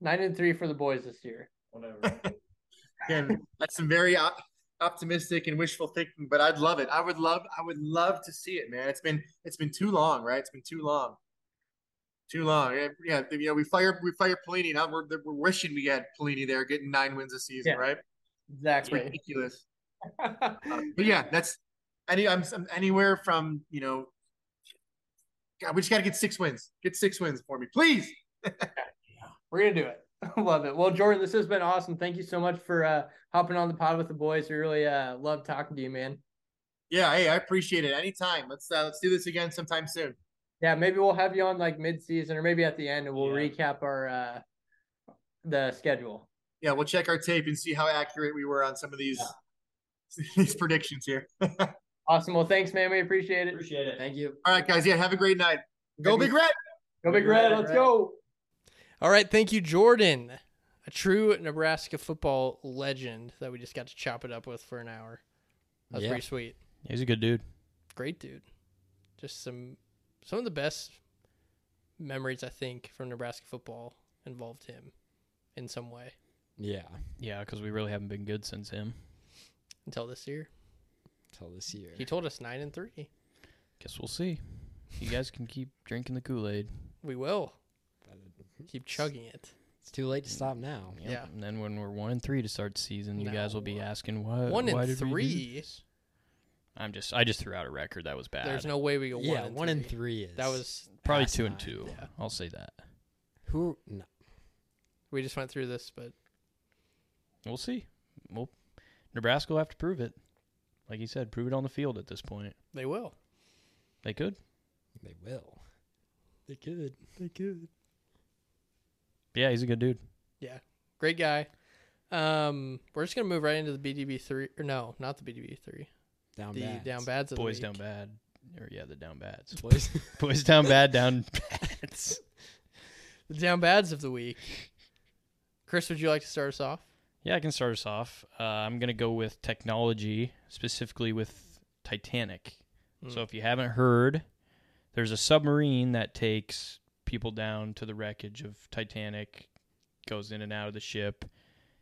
Nine and three for the boys this year. Whatever. [LAUGHS] Again, that's some very op- optimistic and wishful thinking, but I'd love it. I would love, I would love to see it, man. It's been, it's been too long, right? It's been too long, too long. Yeah, yeah you know, we fire, we fire Pelini. Now we're, we're wishing we had Pelini there, getting nine wins a season, Yeah. right? It's Exactly. ridiculous. [LAUGHS] Uh, but yeah, that's any, I'm, I'm anywhere from, you know, God, we just got to get six wins. Get six wins for me, please. [LAUGHS] yeah, We're gonna do it. [LAUGHS] love it. Well, Jordan, this has been awesome. Thank you so much for uh hopping on the pod with the boys. We really uh love talking to you, man. Yeah, hey, I appreciate it. Anytime. Let's uh, let's do this again sometime soon. Yeah, maybe we'll have you on like mid season or maybe at the end and we'll Yeah. recap our uh the schedule. yeah, we'll check our tape and see how accurate we were on some of these [LAUGHS] these predictions here. [LAUGHS] Awesome. Well, thanks, man. We appreciate it. Appreciate it. Thank you. All right, guys. Yeah, have a great night. Go Big Red. Go Big Red. Let's go. All right. Thank you, Jordan. A true Nebraska football legend that we just got to chop it up with for an hour. That's Yeah. pretty sweet. He's a good dude. Great dude. Just some some of the best memories I think from Nebraska football involved him in some way Yeah. Yeah, because we really haven't been good since him. until this year. Until this year. He told us nine and three. Guess we'll see. You guys can keep drinking the Kool Aid. We will keep chugging it. It's too late to mm. stop now. Yeah. And then when we're one and three to start the season, you guys will be asking why. One and why did we do three? this? I'm just. I just threw out a record that was bad. There's no way we go yeah, one and one three. and three is That was probably past two and nine. two. Yeah. I'll say that. Who? No. we just went through this, but We'll see. Well, Nebraska will have to prove it. Like he said, prove it on the field at this point. they will. They could. They will. They could. They could. Yeah, he's a good dude. Yeah, great guy. Um, we're just gonna move right into the BDB three, or no, not the BDB three, Down the bad. down bads of Boys the down bad. Or yeah, the down bads. [LAUGHS] Boys. Boys down bad, down [LAUGHS] bads. The down bads of the week. Chris, would you like to start us off? Yeah, I can start us off. Uh, I'm going to go with technology, specifically with Titanic. So Mm. if you haven't heard, there's a submarine that takes people down to the wreckage of Titanic, goes in and out of the ship.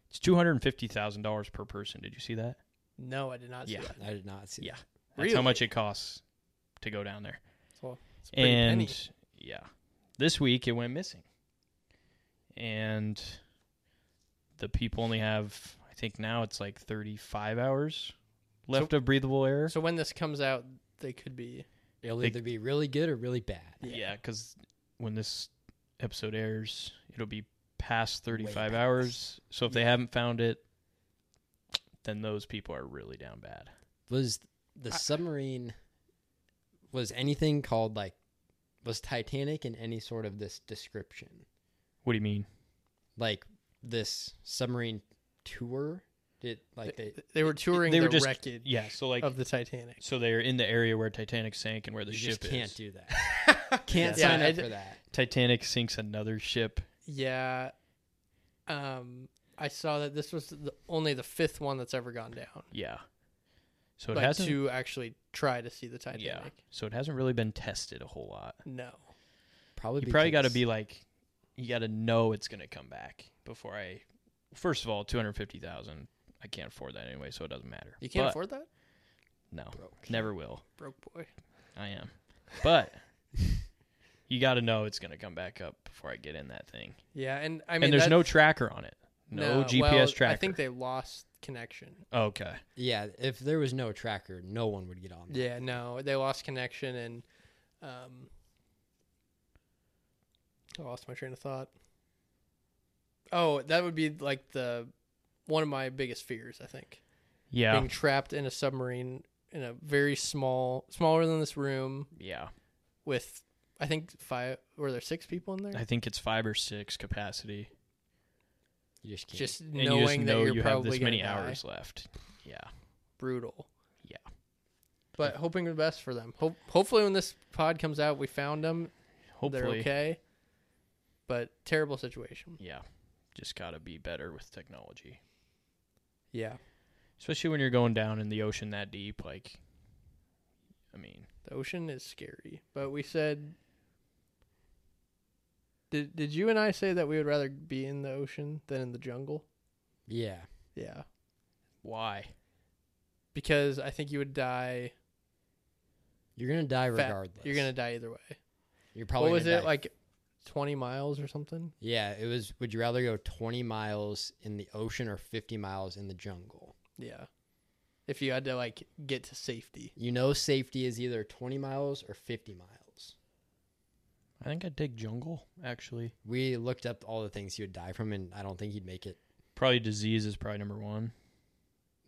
It's two hundred and fifty thousand dollars per person. Did you see that? No, I did not see Yeah. that. I did not see. Yeah. that. That's Really? how much it costs to go down there. Well, it's a and penny. yeah, this week it went missing, and the people only have, I think now it's like 35 hours left of breathable air. So when this comes out, they could be. It'll They- either be really good or really bad. Yeah, because when this episode airs, it'll be past 35 past. hours. So if they haven't found it, then those people are really down bad. Was the submarine? Was anything called like? Was Titanic in any sort of this description? What do you mean? Like this submarine tour? Did like they? They were touring they the were just wreckage yeah. So like of the Titanic. so they're in the area where Titanic sank and where the you ship just can't is. do that. [LAUGHS] [LAUGHS] Can't Yeah, sign I up d- for that. Titanic sinks another ship. Yeah. Um, I saw that this was the, only the fifth one that's ever gone down. Yeah. So it like hasn't. to actually try to see the Titanic. yeah. So it hasn't really been tested a whole lot. No. Probably. You probably got to be like, you got to know it's gonna come back before I. First of all, two hundred fifty thousand. I can't afford that anyway, so it doesn't matter. You can't But- afford that? No, broke. never will. Broke boy. I am. But You got to know it's going to come back up before I get in that thing. Yeah, and I mean, and there's no tracker on it. No, GPS well, tracker. I think they lost connection. Okay. Yeah, if there was no tracker, no one would get on. there. Yeah, no, they lost connection, and um, I lost my train of thought. Oh, that would be like the one of my biggest fears. I think Yeah. being trapped in a submarine in a very small, smaller than this room Yeah. with, I think five. Were there six people in there? I think it's five or six capacity. You just can't. Just And you knowing just that know you're you have probably this many die. hours left. Yeah. brutal. Yeah. But hoping the best for them. Hope, hopefully, when this pod comes out, we found them. Hopefully. They're okay. But terrible situation. Yeah. Just got to be better with technology. Yeah. Especially when you're going down in the ocean that deep. Like, I mean, The ocean is scary. But we said. Did, did you and I say that we would rather be in the ocean than in the jungle? yeah. Yeah. why? Because I think you would die. You're gonna die fat. regardless. You're going to die either way. You're probably. what was gonna it? Like 20 miles or something? Yeah, it was. Would you rather go 20 miles in the ocean or 50 miles in the jungle? Yeah. If you had to, like, get to safety. You know, safety is either 20 miles or 50 miles. I think I'd take jungle, actually. We looked up all the things he would die from, and I don't think he'd make it. Probably disease is probably number one.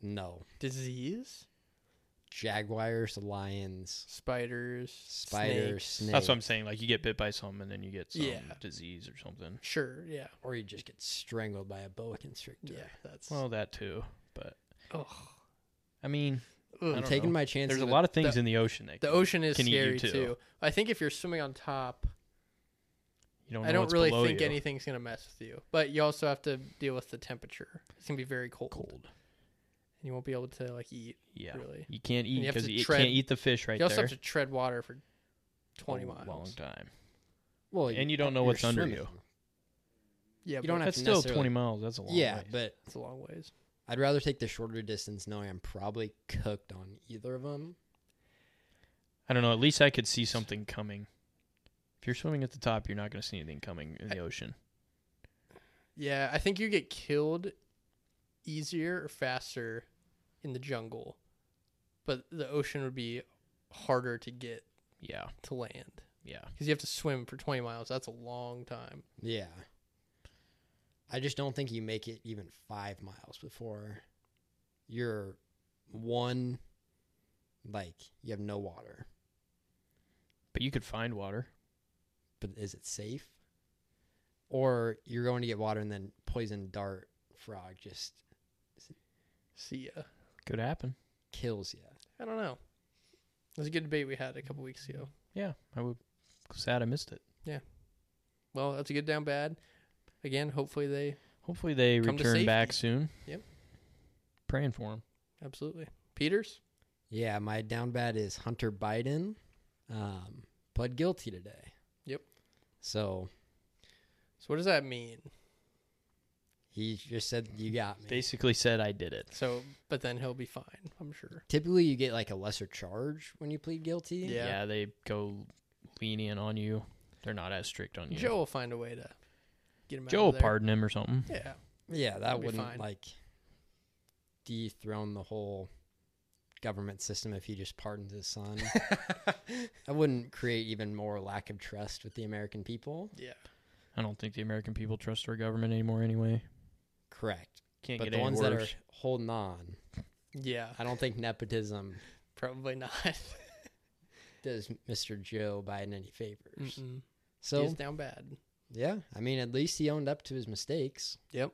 No, Disease? jaguars, lions, Spiders? spiders, snakes. snakes. That's what I'm saying. Like, you get bit by some and then you get some Yeah. disease or something. Sure, yeah. Or you just get strangled by a boa constrictor. Yeah, that's. Well, that too. But, Ugh. I mean, I I'm don't taking know. my chances. there's a with- lot of things the- in the ocean that The can- ocean is can eat you scary too. too. I think if you're swimming on top, You don't know I don't what's really think you. anything's gonna mess with you. But you also have to deal with the temperature. It's gonna be very cold. cold. And you won't be able to like eat. Yeah. Really. You can't eat because to you tread- can't eat the fish right there. you also there. have to tread water for twenty a miles. long time. well, and you don't know you're what's under you. Yeah, You but don't have That's to still 20 miles. That's a long Yeah, way. but it's a long ways. I'd rather take the shorter distance, knowing I'm probably cooked on either of them. I don't know. At least I could see something coming. If you're swimming at the top, you're not going to see anything coming in the ocean. Yeah, I think you get killed easier or faster in the jungle, but the ocean would be harder to get Yeah. to land Yeah. because you have to swim for twenty miles. That's a long time. Yeah. I just don't think you make it even five miles before you're one, like, you have no water. But you could find water. But is it safe? Or you're going to get water and then poison dart frog just See ya. Could happen. kills you. I don't know. It was a good debate we had a couple weeks ago. Yeah. I would. Sad I missed it. Yeah. Well, that's a good down bad. Again, hopefully they Hopefully they Come to return back safety. soon. Yep. Praying for him. absolutely. Peters. Yeah, my down bad is Hunter Biden. Um, pled guilty today. Yep. So So what does that mean? he just said, You got me. Basically said I did it. So, but then he'll be fine. I'm sure. Typically, you get like a lesser charge when you plead guilty. Yeah. Yeah. they go lenient on you. They're not as strict on you. Joe will find a way to get him. Joe out will there. pardon him or something. Yeah. Yeah, that That'll wouldn't like dethrone the whole government system if he just pardoned his son. [LAUGHS] that wouldn't create even more lack of trust with the American people. Yeah. I don't think the American people trust our government anymore anyway. Correct. Can't but get the ones worse. that are holding on, Yeah. I don't think nepotism [LAUGHS] Probably not. [LAUGHS] does Mr. Joe Biden any favors. Mm-mm. So He's down bad. yeah, I mean, at least he owned up to his mistakes. Yep.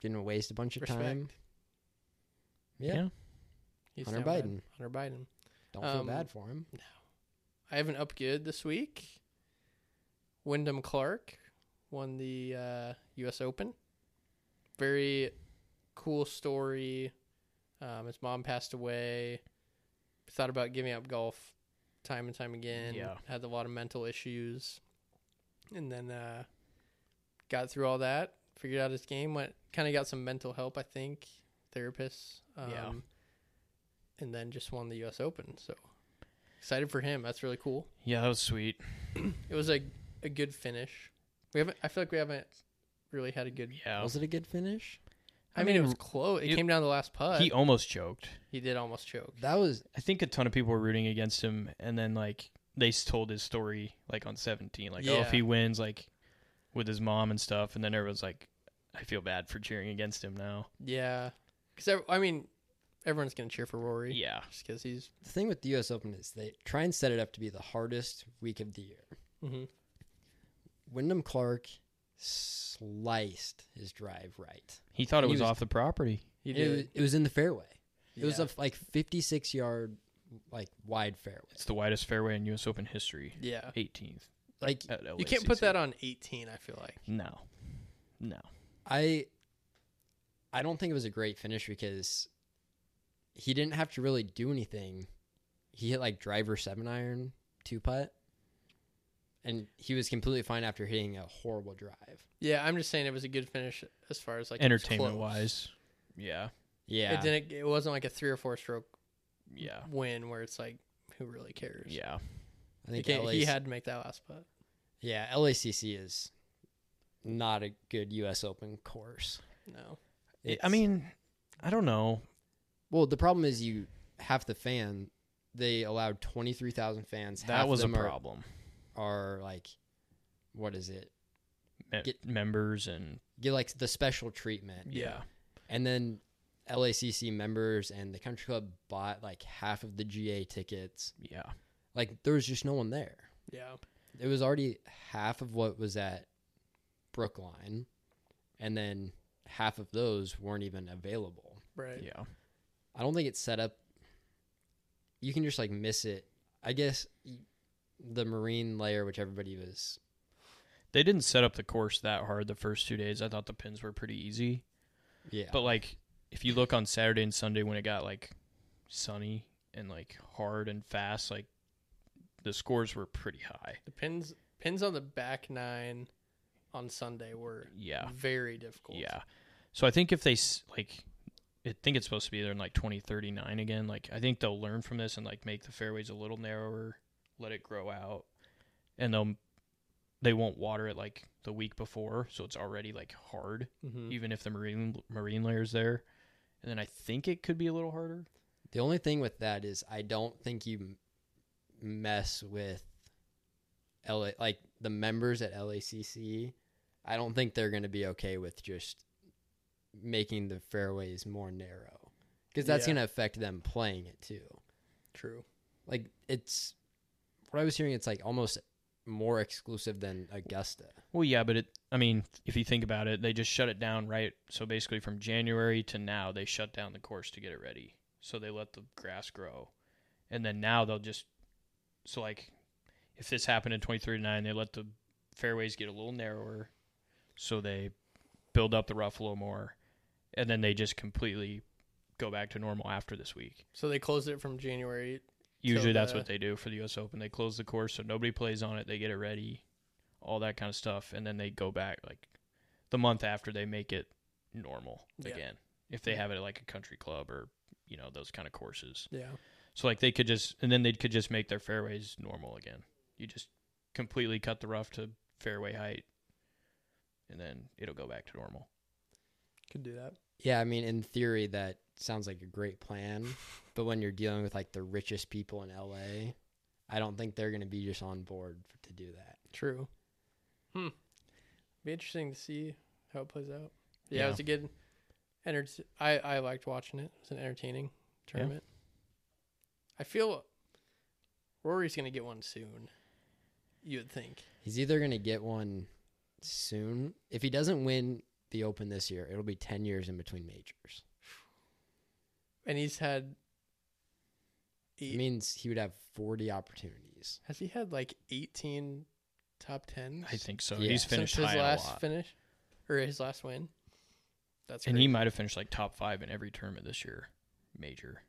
Didn't waste a bunch of Respect. time. Yeah, Yeah. He's Hunter down bad. Biden. Hunter Biden. don't feel Um, bad for him. No. I have an up good this week. Wyndham Clark won the uh, U.S. Open. Very cool story. Um, his mom passed away. Thought about giving up golf time and time again. Yeah. Had a lot of mental issues, and then uh, got through all that. Figured out his game. Went kind of got some mental help. I think therapists. Um, Yeah. And then just won the U.S. Open. So excited for him. That's really cool. Yeah, that was sweet. [CLEARS THROAT] It was a a good finish. We haven't. I feel like we haven't really had a good. Yeah. Was it a good finish? I, mean, it was close. It it- came down to the last putt. He He, almost choked. He did almost choke. That was I think a ton of people were rooting against him, and then like they told his story like on 17, like oh if he wins like with his mom and stuff, and then everyone's like, I feel bad for cheering against him now. Yeah, because I mean, everyone's gonna cheer for Rory. Yeah, just because he's. the thing with the U.S. Open is they try and set it up to be the hardest week of the year. mhm. Wyndham Clark sliced his drive right. he thought it was, was- off the property. He It did. was, it was in the fairway. It was a like 56 yard like wide fairway. It's the widest fairway in U.S. Open history. yeah. 18th. Like You can't put that on 18. I feel like. No, no. I I don't think it was a great finish because he didn't have to really do anything. He hit like driver seven iron, two putt. And he was completely fine after hitting a horrible drive. Yeah, I'm just saying it was a good finish as far as like Entertainment close. wise, yeah, Yeah. It didn't. It wasn't like a three or four stroke yeah, win where it's like, who really cares? yeah. I think can't- he had to make that last putt. Yeah, LACC is not a good US Open course. No. I mean, I don't know. Well, the problem is you half the fan they allowed 23,000 fans. That half was a them are- problem. Are, like what is it? Me- Get- members and Get like the special treatment. yeah, And then LACC members and the country club bought like half of the GA tickets. yeah. Like there was just no one there. Yeah. It was already half of what was at Brookline, and then half of those weren't even available. Right. Yeah. I don't think it's set up. You can just like miss it. I guess the marine layer, which everybody was. They didn't set up the course that hard the first two days. I thought the pins were pretty easy. Yeah, But like if you look on Saturday and Sunday when it got like sunny and like hard and fast, like the scores were pretty high. The pins pins on the back nine on Sunday were Yeah. very difficult. Yeah. So I think if they s- like I think it's supposed to be there in like 2039 again. Like I think they'll learn from this and like make the fairways a little narrower, let it grow out. And they'll they won't water it like the week before, so it's already like hard hmm even if the marine marine layer is there. And then I think it could be a little harder. the only thing with that is I don't think you mess with LA like the members at LACC. I don't think they're going to be okay with just making the fairways more narrow because that's Yeah. going to affect them playing it too. True. Like it's what I was hearing. It's like almost more exclusive than Augusta. Well, yeah, but it. I mean, if you think about it, they just shut it down, right? So basically, from January to now, they shut down the course to get it ready. So they let the grass grow, and then now they'll just. So like, if this happened in twenty thirty nine, they let the fairways get a little narrower, so they build up the rough a little more, and then they just completely go back to normal after this week. So they closed it from January. Usually, that's the- what they do for the U.S. Open. They close the course so nobody plays on it. They get it ready, all that kind of stuff, and then they go back like the month after they make it normal Yeah. again. If they have it at like a country club or you know those kind of courses, Yeah. so like they could just and then they could just make their fairways normal again. You just completely cut the rough to fairway height, and then it'll go back to normal. Could do that. Yeah, I mean, in theory, that sounds like a great plan. [LAUGHS] But when you're dealing with like the richest people in LA, I don't think they're going to be just on board f- to do that. True. Hmm. Be interesting to see how it plays out. Yeah, Yeah. it was a good. Enter- I I liked watching it. It was an entertaining tournament. I feel Rory's gonna get one soon. You would think. He's either going to get one soon. If he doesn't win the Open this year, it'll be 10 years in between majors. And he's had. It means he would have 40 opportunities. has he had like eighteen top tens? I think so. Yeah. He's since finished his high a last lot, finish, or his last win. That's and he might have finished like top five in every tournament this year, major.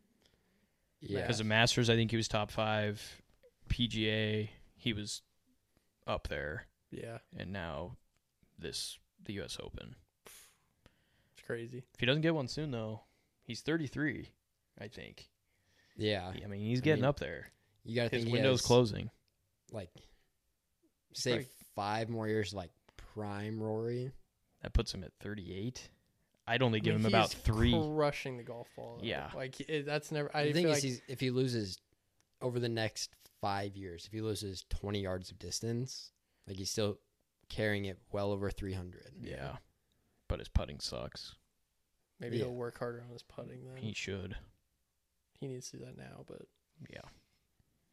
Yeah. Because the Masters, I think he was top five. PGA, he was up there, Yeah, and now this the U.S. Open. It's crazy. If he doesn't get one soon, though, he's 33. I think. yeah. I mean, he's I getting mean- up there. You got to His think he window's has, closing. Like, say probably- five more years, like prime Rory. That puts him at 38. I'd only I give mean, him about three. crushing the golf ball. though. Yeah. like it, that's never. I the thing feel is, like he's, if he loses over the next five years, if he loses 20 yards of distance, like he's still carrying it well over 300. Yeah. But his putting sucks. maybe yeah. he'll work harder on his putting. Then He should. he needs to do that now. But Yeah.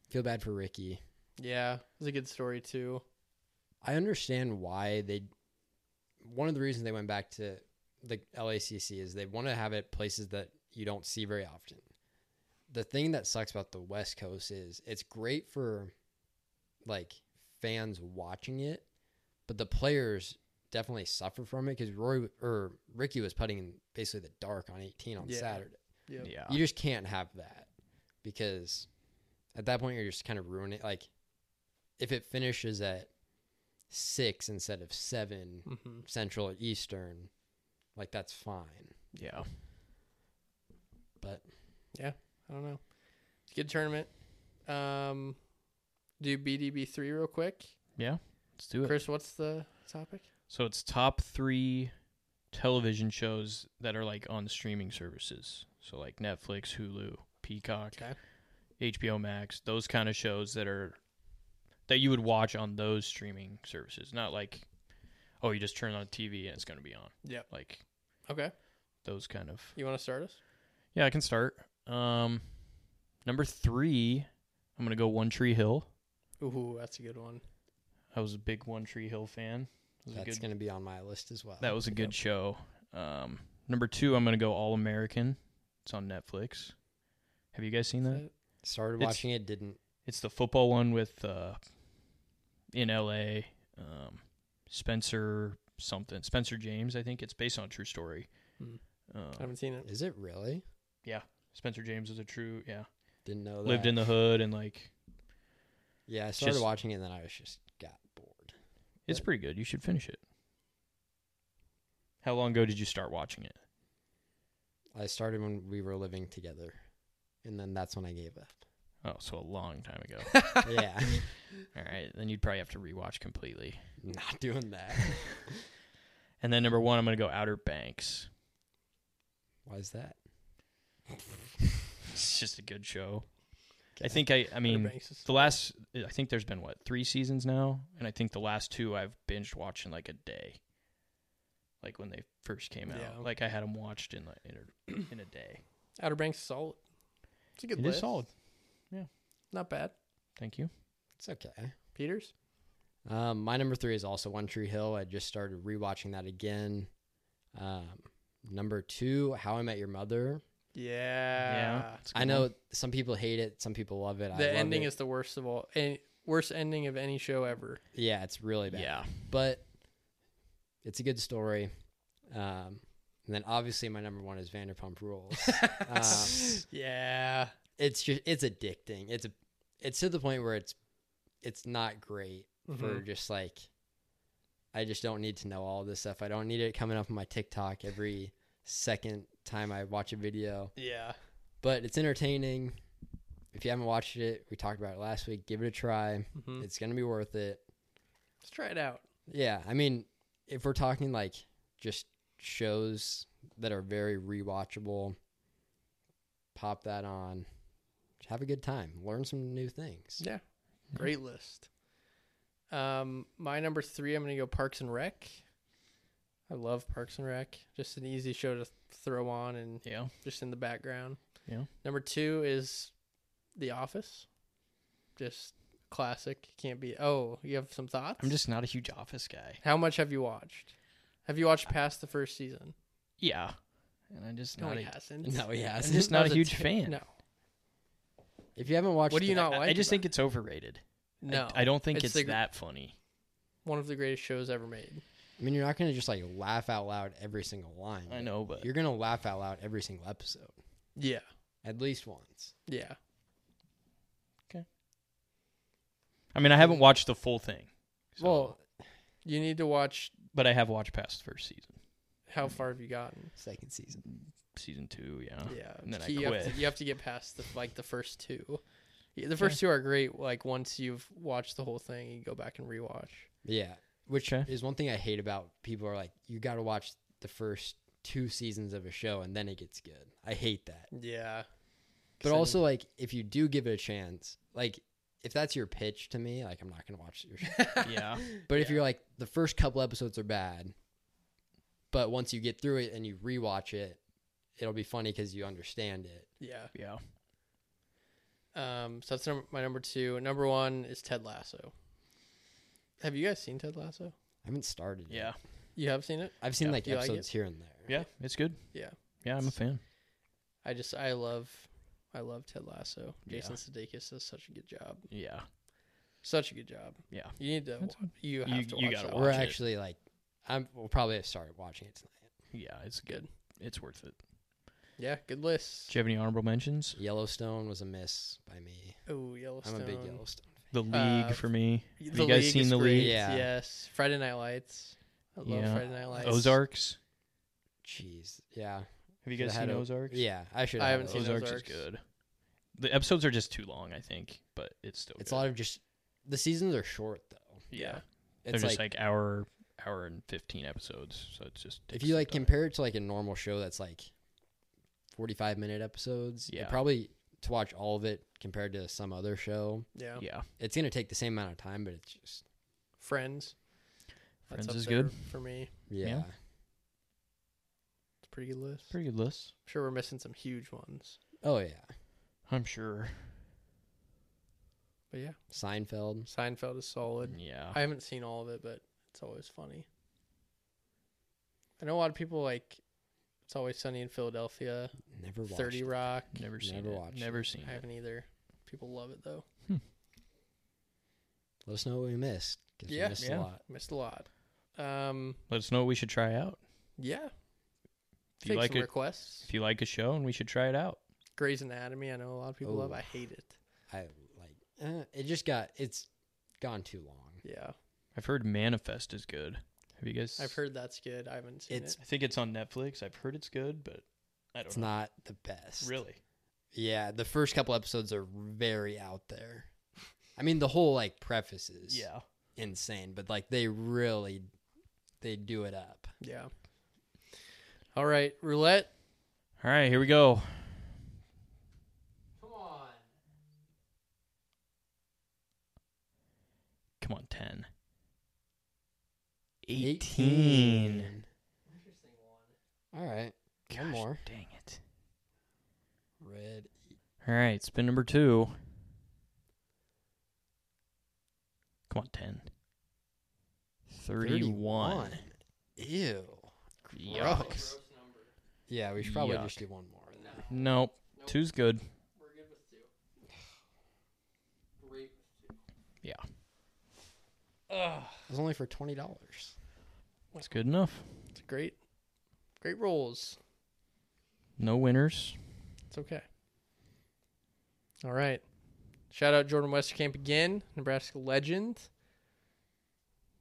Feel bad for Rickie. yeah, it's a good story too. I understand why they. One of the reasons they went back to the LACC is they want to have it places that you don't see very often. The thing that sucks about the West Coast is it's great for like fans watching it, but the players definitely suffer from it because Roy or Rickie was putting in basically the dark on 18 on Yeah. Saturday. Yep. Yeah. You just can't have that because at that point you're just kind of ruining it. Like if it finishes at six instead of seven hmm Central or Eastern, like that's fine. Yeah. But yeah, I don't know. It's a good tournament. Um, do BDB three real quick. Yeah. Let's do it. Chris, what's the topic? So it's top three television shows that are like on streaming services. So like Netflix, Hulu, Peacock, Okay. HBO Max, those kind of shows that are that you would watch on those streaming services. Not like oh, you just turn on TV and it's going to be on. Yep. Like Okay. those kind of. You want to start us? Yeah, I can start. Um number 3, I'm going to go One Tree Hill. Ooh, that's a good one. I was a big One Tree Hill fan. It that's going to be on my list as well. That was a good show. Um, number two, I'm gonna go All American. It's on Netflix. Have you guys seen that? Started It's- watching it, didn't. It's the football one with uh, in L.A. Um, Spencer something. Spencer James, I think it's based on a true story. Hmm. I Um, haven't seen it. Is it really? Yeah. Spencer James is a true, yeah. Didn't know that. Lived in the hood and like Yeah, I started just- watching it and then I was just got bored. It's pretty good. You should finish it. How long ago did you start watching it? I started when we were living together, and then that's when I gave up. Oh, so a long time ago. [LAUGHS] yeah, [LAUGHS] All right, then you'd probably have to rewatch completely. not doing that. [LAUGHS] And then number one, I'm gonna go Outer Banks. Why is that? It's just a good show. I think I I mean Outer Banks is- the last I think there's been what, 3 seasons now and I think the last two I've binged watching like a day. Like when they first came out. Yeah. Like I had them watched in like in a, in a day. Outer Banks is solid. It's a good It list. is solid. Yeah, not bad. Thank you. It's okay. Peters. Um, my number three is also One Tree Hill. I just started rewatching that again. Um, number two, How I Met Your Mother. Yeah. it's a I good know one. some people hate it, some people love it. I The love ending it. is the worst of all. Any, worst ending of any show ever. yeah, it's really bad. Yeah. but it's a good story. Um, and then obviously my number one is Vanderpump Rules. [LAUGHS] um, Yeah. it's just it's addicting. It's a it's to the point where it's it's not great for Mhm. just like I just don't need to know all this stuff. I don't need it coming up on my TikTok every second time I watch a video. Yeah. But it's entertaining. If you haven't watched it, we talked about it last week. Give it a try. Mhm. It's gonna be worth it. Let's try it out. Yeah, I mean, if we're talking like just shows that are very rewatchable, pop that on. Have a good time. Learn some new things. Yeah. Great list. Um, my number three, I'm gonna go Parks and Rec. I love Parks and Rec. Just an easy show to throw on and Yeah. just in the background. Yeah. Number two is The Office. Just classic. Can't be. Oh, you have some thoughts? I'm just not a huge office guy. How much have you watched? Have you watched past the first season? Yeah. And I just No, not he a, hasn't. No, he [LAUGHS] hasn't. I'm just not a huge t- fan. No, If you haven't watched, What do you the- not I- like I just about think it's overrated. I- no. I, don't think It's it's, the- that funny. One of the greatest shows ever made. I mean, you're not gonna just like laugh out loud every single line. I know, but You're gonna laugh out loud every single episode, Yeah, at least once. yeah. Okay. I mean, I haven't watched the full thing. So, Well, You need to watch. but I have watched past the first season, How far have you gotten? second season. season two. Yeah. Yeah, and then I you have, quit. to, you have to get past the like the first two. Yeah, the first two are great. Like once you've watched the whole thing, you go back and rewatch. Yeah, which Okay. is one thing I hate about people are like, you got to watch the first two seasons of a show and then it gets good. I hate that. Yeah. But then- also, like, if you do give it a chance, like, if that's your pitch to me, like, I'm not gonna watch your show. [LAUGHS] Yeah. But if you're like, the first couple episodes are bad, but once you get through it and you rewatch it, it'll be funny because you understand it. yeah. Yeah. Um. So that's num- my number two. Number one is Ted Lasso. Have you guys seen Ted Lasso? I haven't started. yet. Yeah. You have seen it? I've seen Yeah. like You like episodes here and there. Yeah. It's good. Yeah. Yeah, I'm a fan. I just I love I love Ted Lasso. Yeah. Jason Sudeikis does such a good job. Yeah. Such a good job. Yeah. You need to. That's- You have you- to. you gotta that. watch We're it. actually like, I'm. We'll probably start watching it tonight. Yeah, it's good. It's worth it. Yeah, good list. Do you have any honorable mentions? Yellowstone was a miss by me. Oh, Yellowstone. I'm a big Yellowstone. Fan. The League Uh, for me. The Have you guys League seen The great, League? Yeah. Yes. Friday Night Lights. I love Yeah. Friday Night Lights. Ozarks. Jeez, yeah. Have you guys had seen a- Ozarks? Yeah, I should. I have haven't seen. Ozarks, Ozarks. is good. The episodes are just too long, I think, but it's still. It's good. a lot of just the seasons are short though. yeah. They're just like, like, hour, hour and fifteen episodes, so it's just. if you like time. compare it to like a normal show that's like 45 minute episodes, yeah, Yeah. probably to watch all of it compared to some other show, Yeah. Yeah, it's gonna take the same amount of time, but it's just Friends. That's Friends up is there good. for me. yeah. Yeah. It's a pretty good list. pretty good list. I'm sure we're missing some huge ones, Oh yeah, I'm sure. but yeah, Seinfeld. Seinfeld is solid. Yeah. I haven't seen all of it, but it's always funny. I know a lot of people like. It's always sunny in Philadelphia. Never watched. Thirty it. Rock. Never seen Never it. watched Never it. seen I it. haven't either. People love it though. Let us know what we missed. 'cause we Yeah, missed yeah. a lot. Missed a lot. Um. Let us know what we should try out. Yeah. If you Take like some it, requests. if you like a show, and we should try it out. Grey's Anatomy. I know a lot of people love. Oh. I hate it. I like. Uh, it just got. It's gone too long. Yeah, I've heard Manifest is good. Have you guys? I've heard that's good. I haven't seen It's it. I think it's on Netflix. I've heard it's good, but I don't It's know. not the best. really. Yeah, the first couple episodes are very out there. I mean, the whole like preface is Yeah. insane, but like they really they do it up. Yeah. All right, roulette. All right, here we go. Come on. Come on, ten. 18. 18. Interesting one. All right, Gosh, one more. Dang it. Red. All right, spin number two. Come on, 10. 31. Ew. Yuck. Gross. Yeah, we should probably Yuck. just do one more. Nope. Two's good. We're good with two. Great with two. Yeah. Ugh. It was only for twenty dollars. That's good enough. It's great. Great rolls. No winners. It's okay. All right. Shout out Jordan Westerkamp again, Nebraska legend.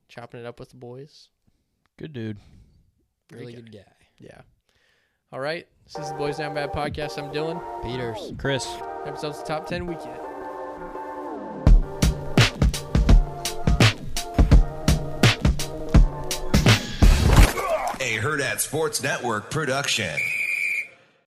Chopping it up with the boys. Good dude. Great Really guy. good guy. Yeah. All right. This is the Boys Down Bad podcast. I'm Dylan. Peters. Chris. Episode's top 10 weekend. A Hurrdat Sports Network production.